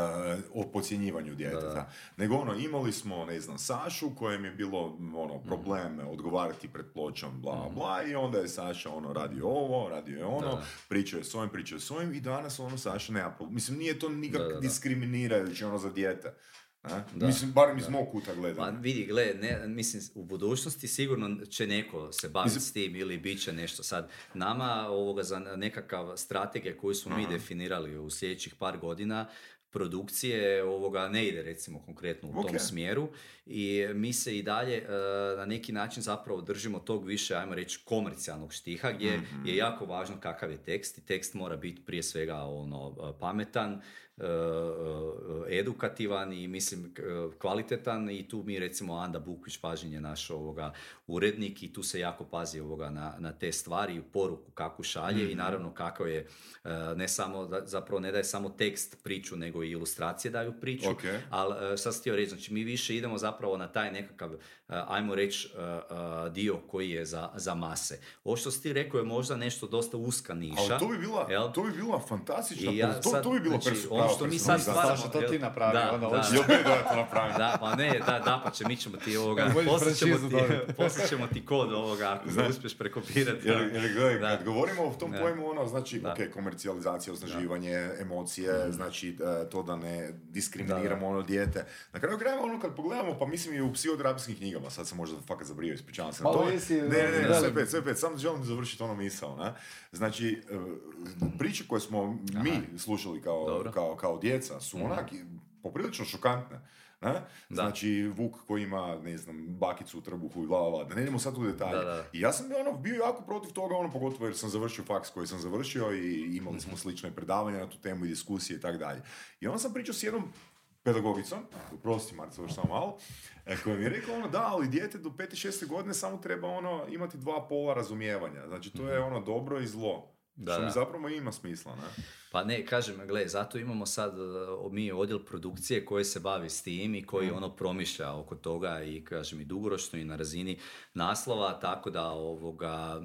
o podcjenjivanju djeteta. Nego ono, imali smo, ne znam, Sašu kojem je bilo ono, Mhm. problem odgovarati pred pločom, bla, bla, bla, i onda je Saša ono radio ovo, radio je ono, Da. pričao je s ovim, pričao je s ovim i danas ono Saša nema problem. Mislim, nije to nikak Da, da, diskriminirajuće ono za dijete. A? Da, Mislim, barem iz mog kuta Pa gledam. vidi, gle, ne, mislim, u budućnosti sigurno će neko se baviti s tim ili bit će nešto sad. Nama ovoga za nekakav strategija koju smo mi definirali u sljedećih par godina, produkcije ovoga ne ide recimo konkretno u tom Ok. smjeru i mi se i dalje e, na neki način zapravo držimo tog više, ajmo reći, komercijalnog štiha gdje Mhm. je jako važno kakav je tekst i tekst mora biti prije svega ono pametan, edukativan i mislim k- e, kvalitetan i tu mi recimo Anda Bukvić Pažin je naš ovoga urednik i tu se jako pazi ovoga na, na te stvari i poruku kakvu šalje Mhm. i naravno kako je ne samo, zapravo ne daje samo tekst priču nego i ilustracije daju priču, Ok. ali sad sam htio reći, znači mi više idemo zapravo na taj nekakav, ajmo reći, dio koji je za, za mase. Ovo što si ti rekao je možda nešto dosta uska niša. Ali to bi bila, jel? to bi bila fantastična, I ja to, sad, to bi bilo znači, perso- ono što mi sad stvaramo... Saša, to ti napravi, Da, onda da. hoćeš- Jel bi da to napravim? Da, pa ne, da, da, pa će, mi ćemo ti ovoga, poslat ćemo ti, ćemo ti kod ovoga, ako Znaš, uspješ prekopirati. Jer, jer gledaj, Da. kad govorimo o tom Da. pojmu, ono, znači, Da. ok, komercijalizacija, osnaživanje, emocije, znači e, to da ne diskriminiramo Da, ono dijete. Na kraju krajeva, ono, kad pogledamo, pa mislim i u psihoterapijskim knjigama, sad sam možda fakat zabrio, ispričavam se na Malo to. jesi, ne, ne, ne, sve pet, sve pet, samo želim završiti ono misao, ne? Znači, e, priče koje smo mi slušali kao, kao, kao djeca su onak i poprilično šokantne. Ne? Znači, Vuk koji ima, ne znam, bakicu u trbuhu i bla, bla, bla, da ne idemo sad u detalje. Da, da. I ja sam ono, bio jako protiv toga, ono, pogotovo jer sam završio faks koji sam završio i imali smo slične predavanja na tu temu i diskusije i tako dalje. I onda sam pričao s jednom pedagogicom, prosti Marco, još samo malo, e, koja mi je rekla ono, da, ali dijete do 5. 6. godine samo treba ono, imati dva pola razumijevanja. Znači, to je ono dobro i zlo. Da, što mi zapravo ima smisla, ne? Pa ne, kažem, gle, zato imamo sad e, mi odjel produkcije koji se bavi s tim i Mm. koji ono promišlja oko toga i kažem i dugoročno i na razini naslova, tako da ovoga,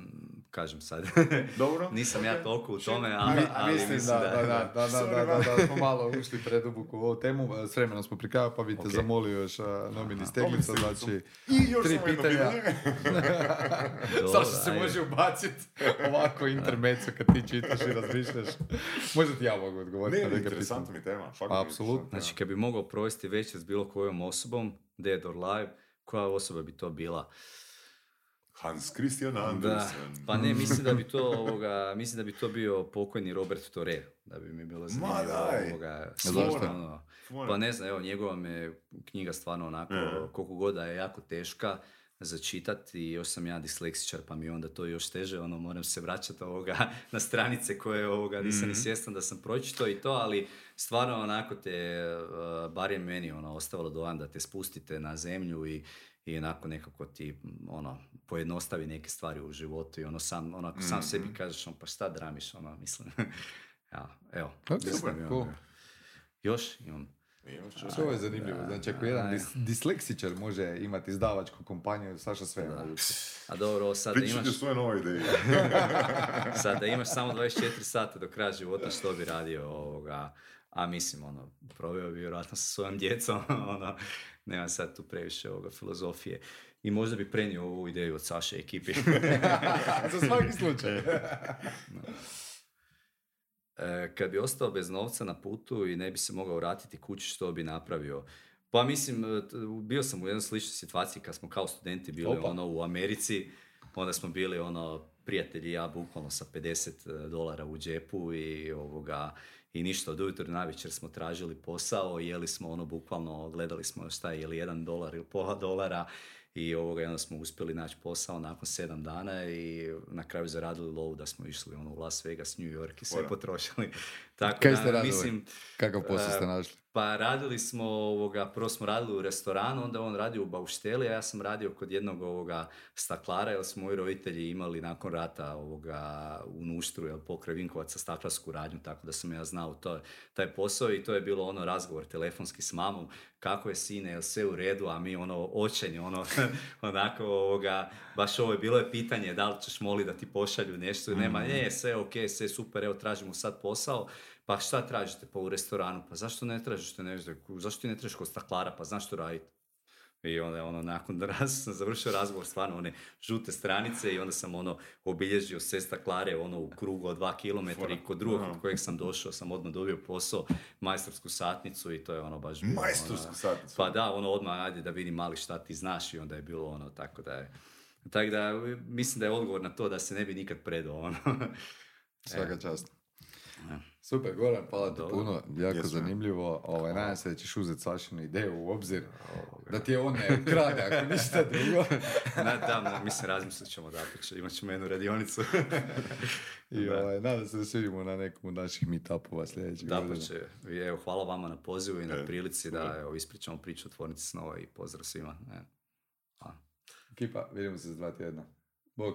kažem sad, Dobro, nisam ja ok. toliko u tome, ali, ali mislim da, da, da, da, da, Sorry, da, man. da, smo malo ušli preduboko u ovu temu, s vremenom smo prikava, pa bi te Ok. zamolio još nomini steglica, znači I još tri pitanja. Saša se ajde. može ubaciti ovako intermeco kad ti čitaš i razmišljaš. Možda ti ja mogu odgovoriti Ne, na neka interesantna mi tema. Apsolutno. Znači, kad bi mogao provesti večer s bilo kojom osobom, dead or live, koja osoba bi to bila? Hans Christian Da, Andersen. pa ne, mislim da bi to, ovoga, mislim da bi to bio pokojni Robert Torre, da bi mi bilo zanimljivo. daj! Ovoga, stvarno, ono. Pa ne znam, evo, njegova me knjiga stvarno onako, E. koliko god da je jako teška za čitati i još sam ja disleksičar, pa mi onda to još teže, ono, moram se vraćati ovoga na stranice koje ovoga nisam Mhm. ni svjestan da sam pročitao i to, ali stvarno onako te, uh, bar je meni ono, ostavilo dojam da te spustite na zemlju i i onako nekako ti ono pojednostavi neke stvari u životu i ono sam onako sam Mhm. sebi kažeš ono, pa šta dramiš ono mislim ja evo Ok, mislim super, da bi cool. ono- još imam ovo je zanimljivo. Znači, ako jedan dis- disleksičar može imati izdavačku kompaniju, Saša sve je moguće. a dobro ovo sad da imaš svoje nove ideje. sad da imaš samo 24 sata do kraja života što bi radio ovoga a mislim ono proveo bi vjerojatno sa svojom djecom ono nema sad tu previše ovoga filozofije i možda bi prenio ovu ideju od Saše ekipi Za svaki slučaj. E, kad bi ostao bez novca na putu i ne bi se mogao vratiti kući, što bi napravio? Pa mislim, e, bio sam u jednoj sličnoj situaciji kad smo kao studenti bili Opa. ono u Americi, onda smo bili ono prijatelji ja bukvalno sa 50 dolara u džepu i ovoga i ništa od ujutro do navečer smo tražili posao, jeli smo ono bukvalno, gledali smo šta je, je li jedan dolar ili pola dolara i ovoga, i onda smo uspjeli naći posao nakon sedam dana i na kraju zaradili lovu da smo išli ono, u Las Vegas, New York i sve potrošili. Tako Kaj da, ste radili? mislim, Kakav posao ste e, našli? Pa radili smo, ovoga, prvo smo radili u restoranu, onda on radio u baušteli, a ja sam radio kod jednog ovoga staklara, jer smo moji roditelji imali nakon rata ovoga, u Nuštru, jel, pokraj Vinkovaca staklarsku radnju, tako da sam ja znao to, taj posao i to je bilo ono razgovor telefonski s mamom, kako je sine, jel sve u redu, a mi ono očeni, ono, onako, ovoga, baš ovo je bilo je pitanje, da li ćeš moliti da ti pošalju nešto, nema, ne, sve ok, sve super, evo tražimo sad posao, pa šta tražite pa u restoranu? Pa zašto ne tražite nešto? Zašto ti ne tražiš kod staklara? Pa znaš što raditi? I onda je ono, nakon da raz, sam završio razgovor, stvarno one žute stranice i onda sam ono obilježio sve staklare ono u krugu od dva kilometra i kod drugog od kojeg sam došao sam odmah dobio posao, majstorsku satnicu i to je ono baš bilo, Majstorsku ono, satnicu? Pa da, ono odmah ajde da vidim mali šta ti znaš i onda je bilo ono tako da je. Tako da mislim da je odgovor na to da se ne bi nikad predao ono. Svaka čast. Super, Goran, hvala ti puno, jako Jesmo. zanimljivo. Ovaj, nadam se da ćeš uzeti Sašinu ideju u obzir, da ti je on ne ukrade, ako ništa drugo. Na, da, da, mislim, razmislit ćemo da će, imat ćemo jednu radionicu. I Da. ovaj, nadam se da se vidimo na nekom od naših meetupova sljedećeg Da, pa će. Evo, hvala vama na pozivu i na E, prilici da evo, ispričamo priču o tvornici snova i pozdrav svima. E. Ekipa, vidimo se za dva tjedna. Bog.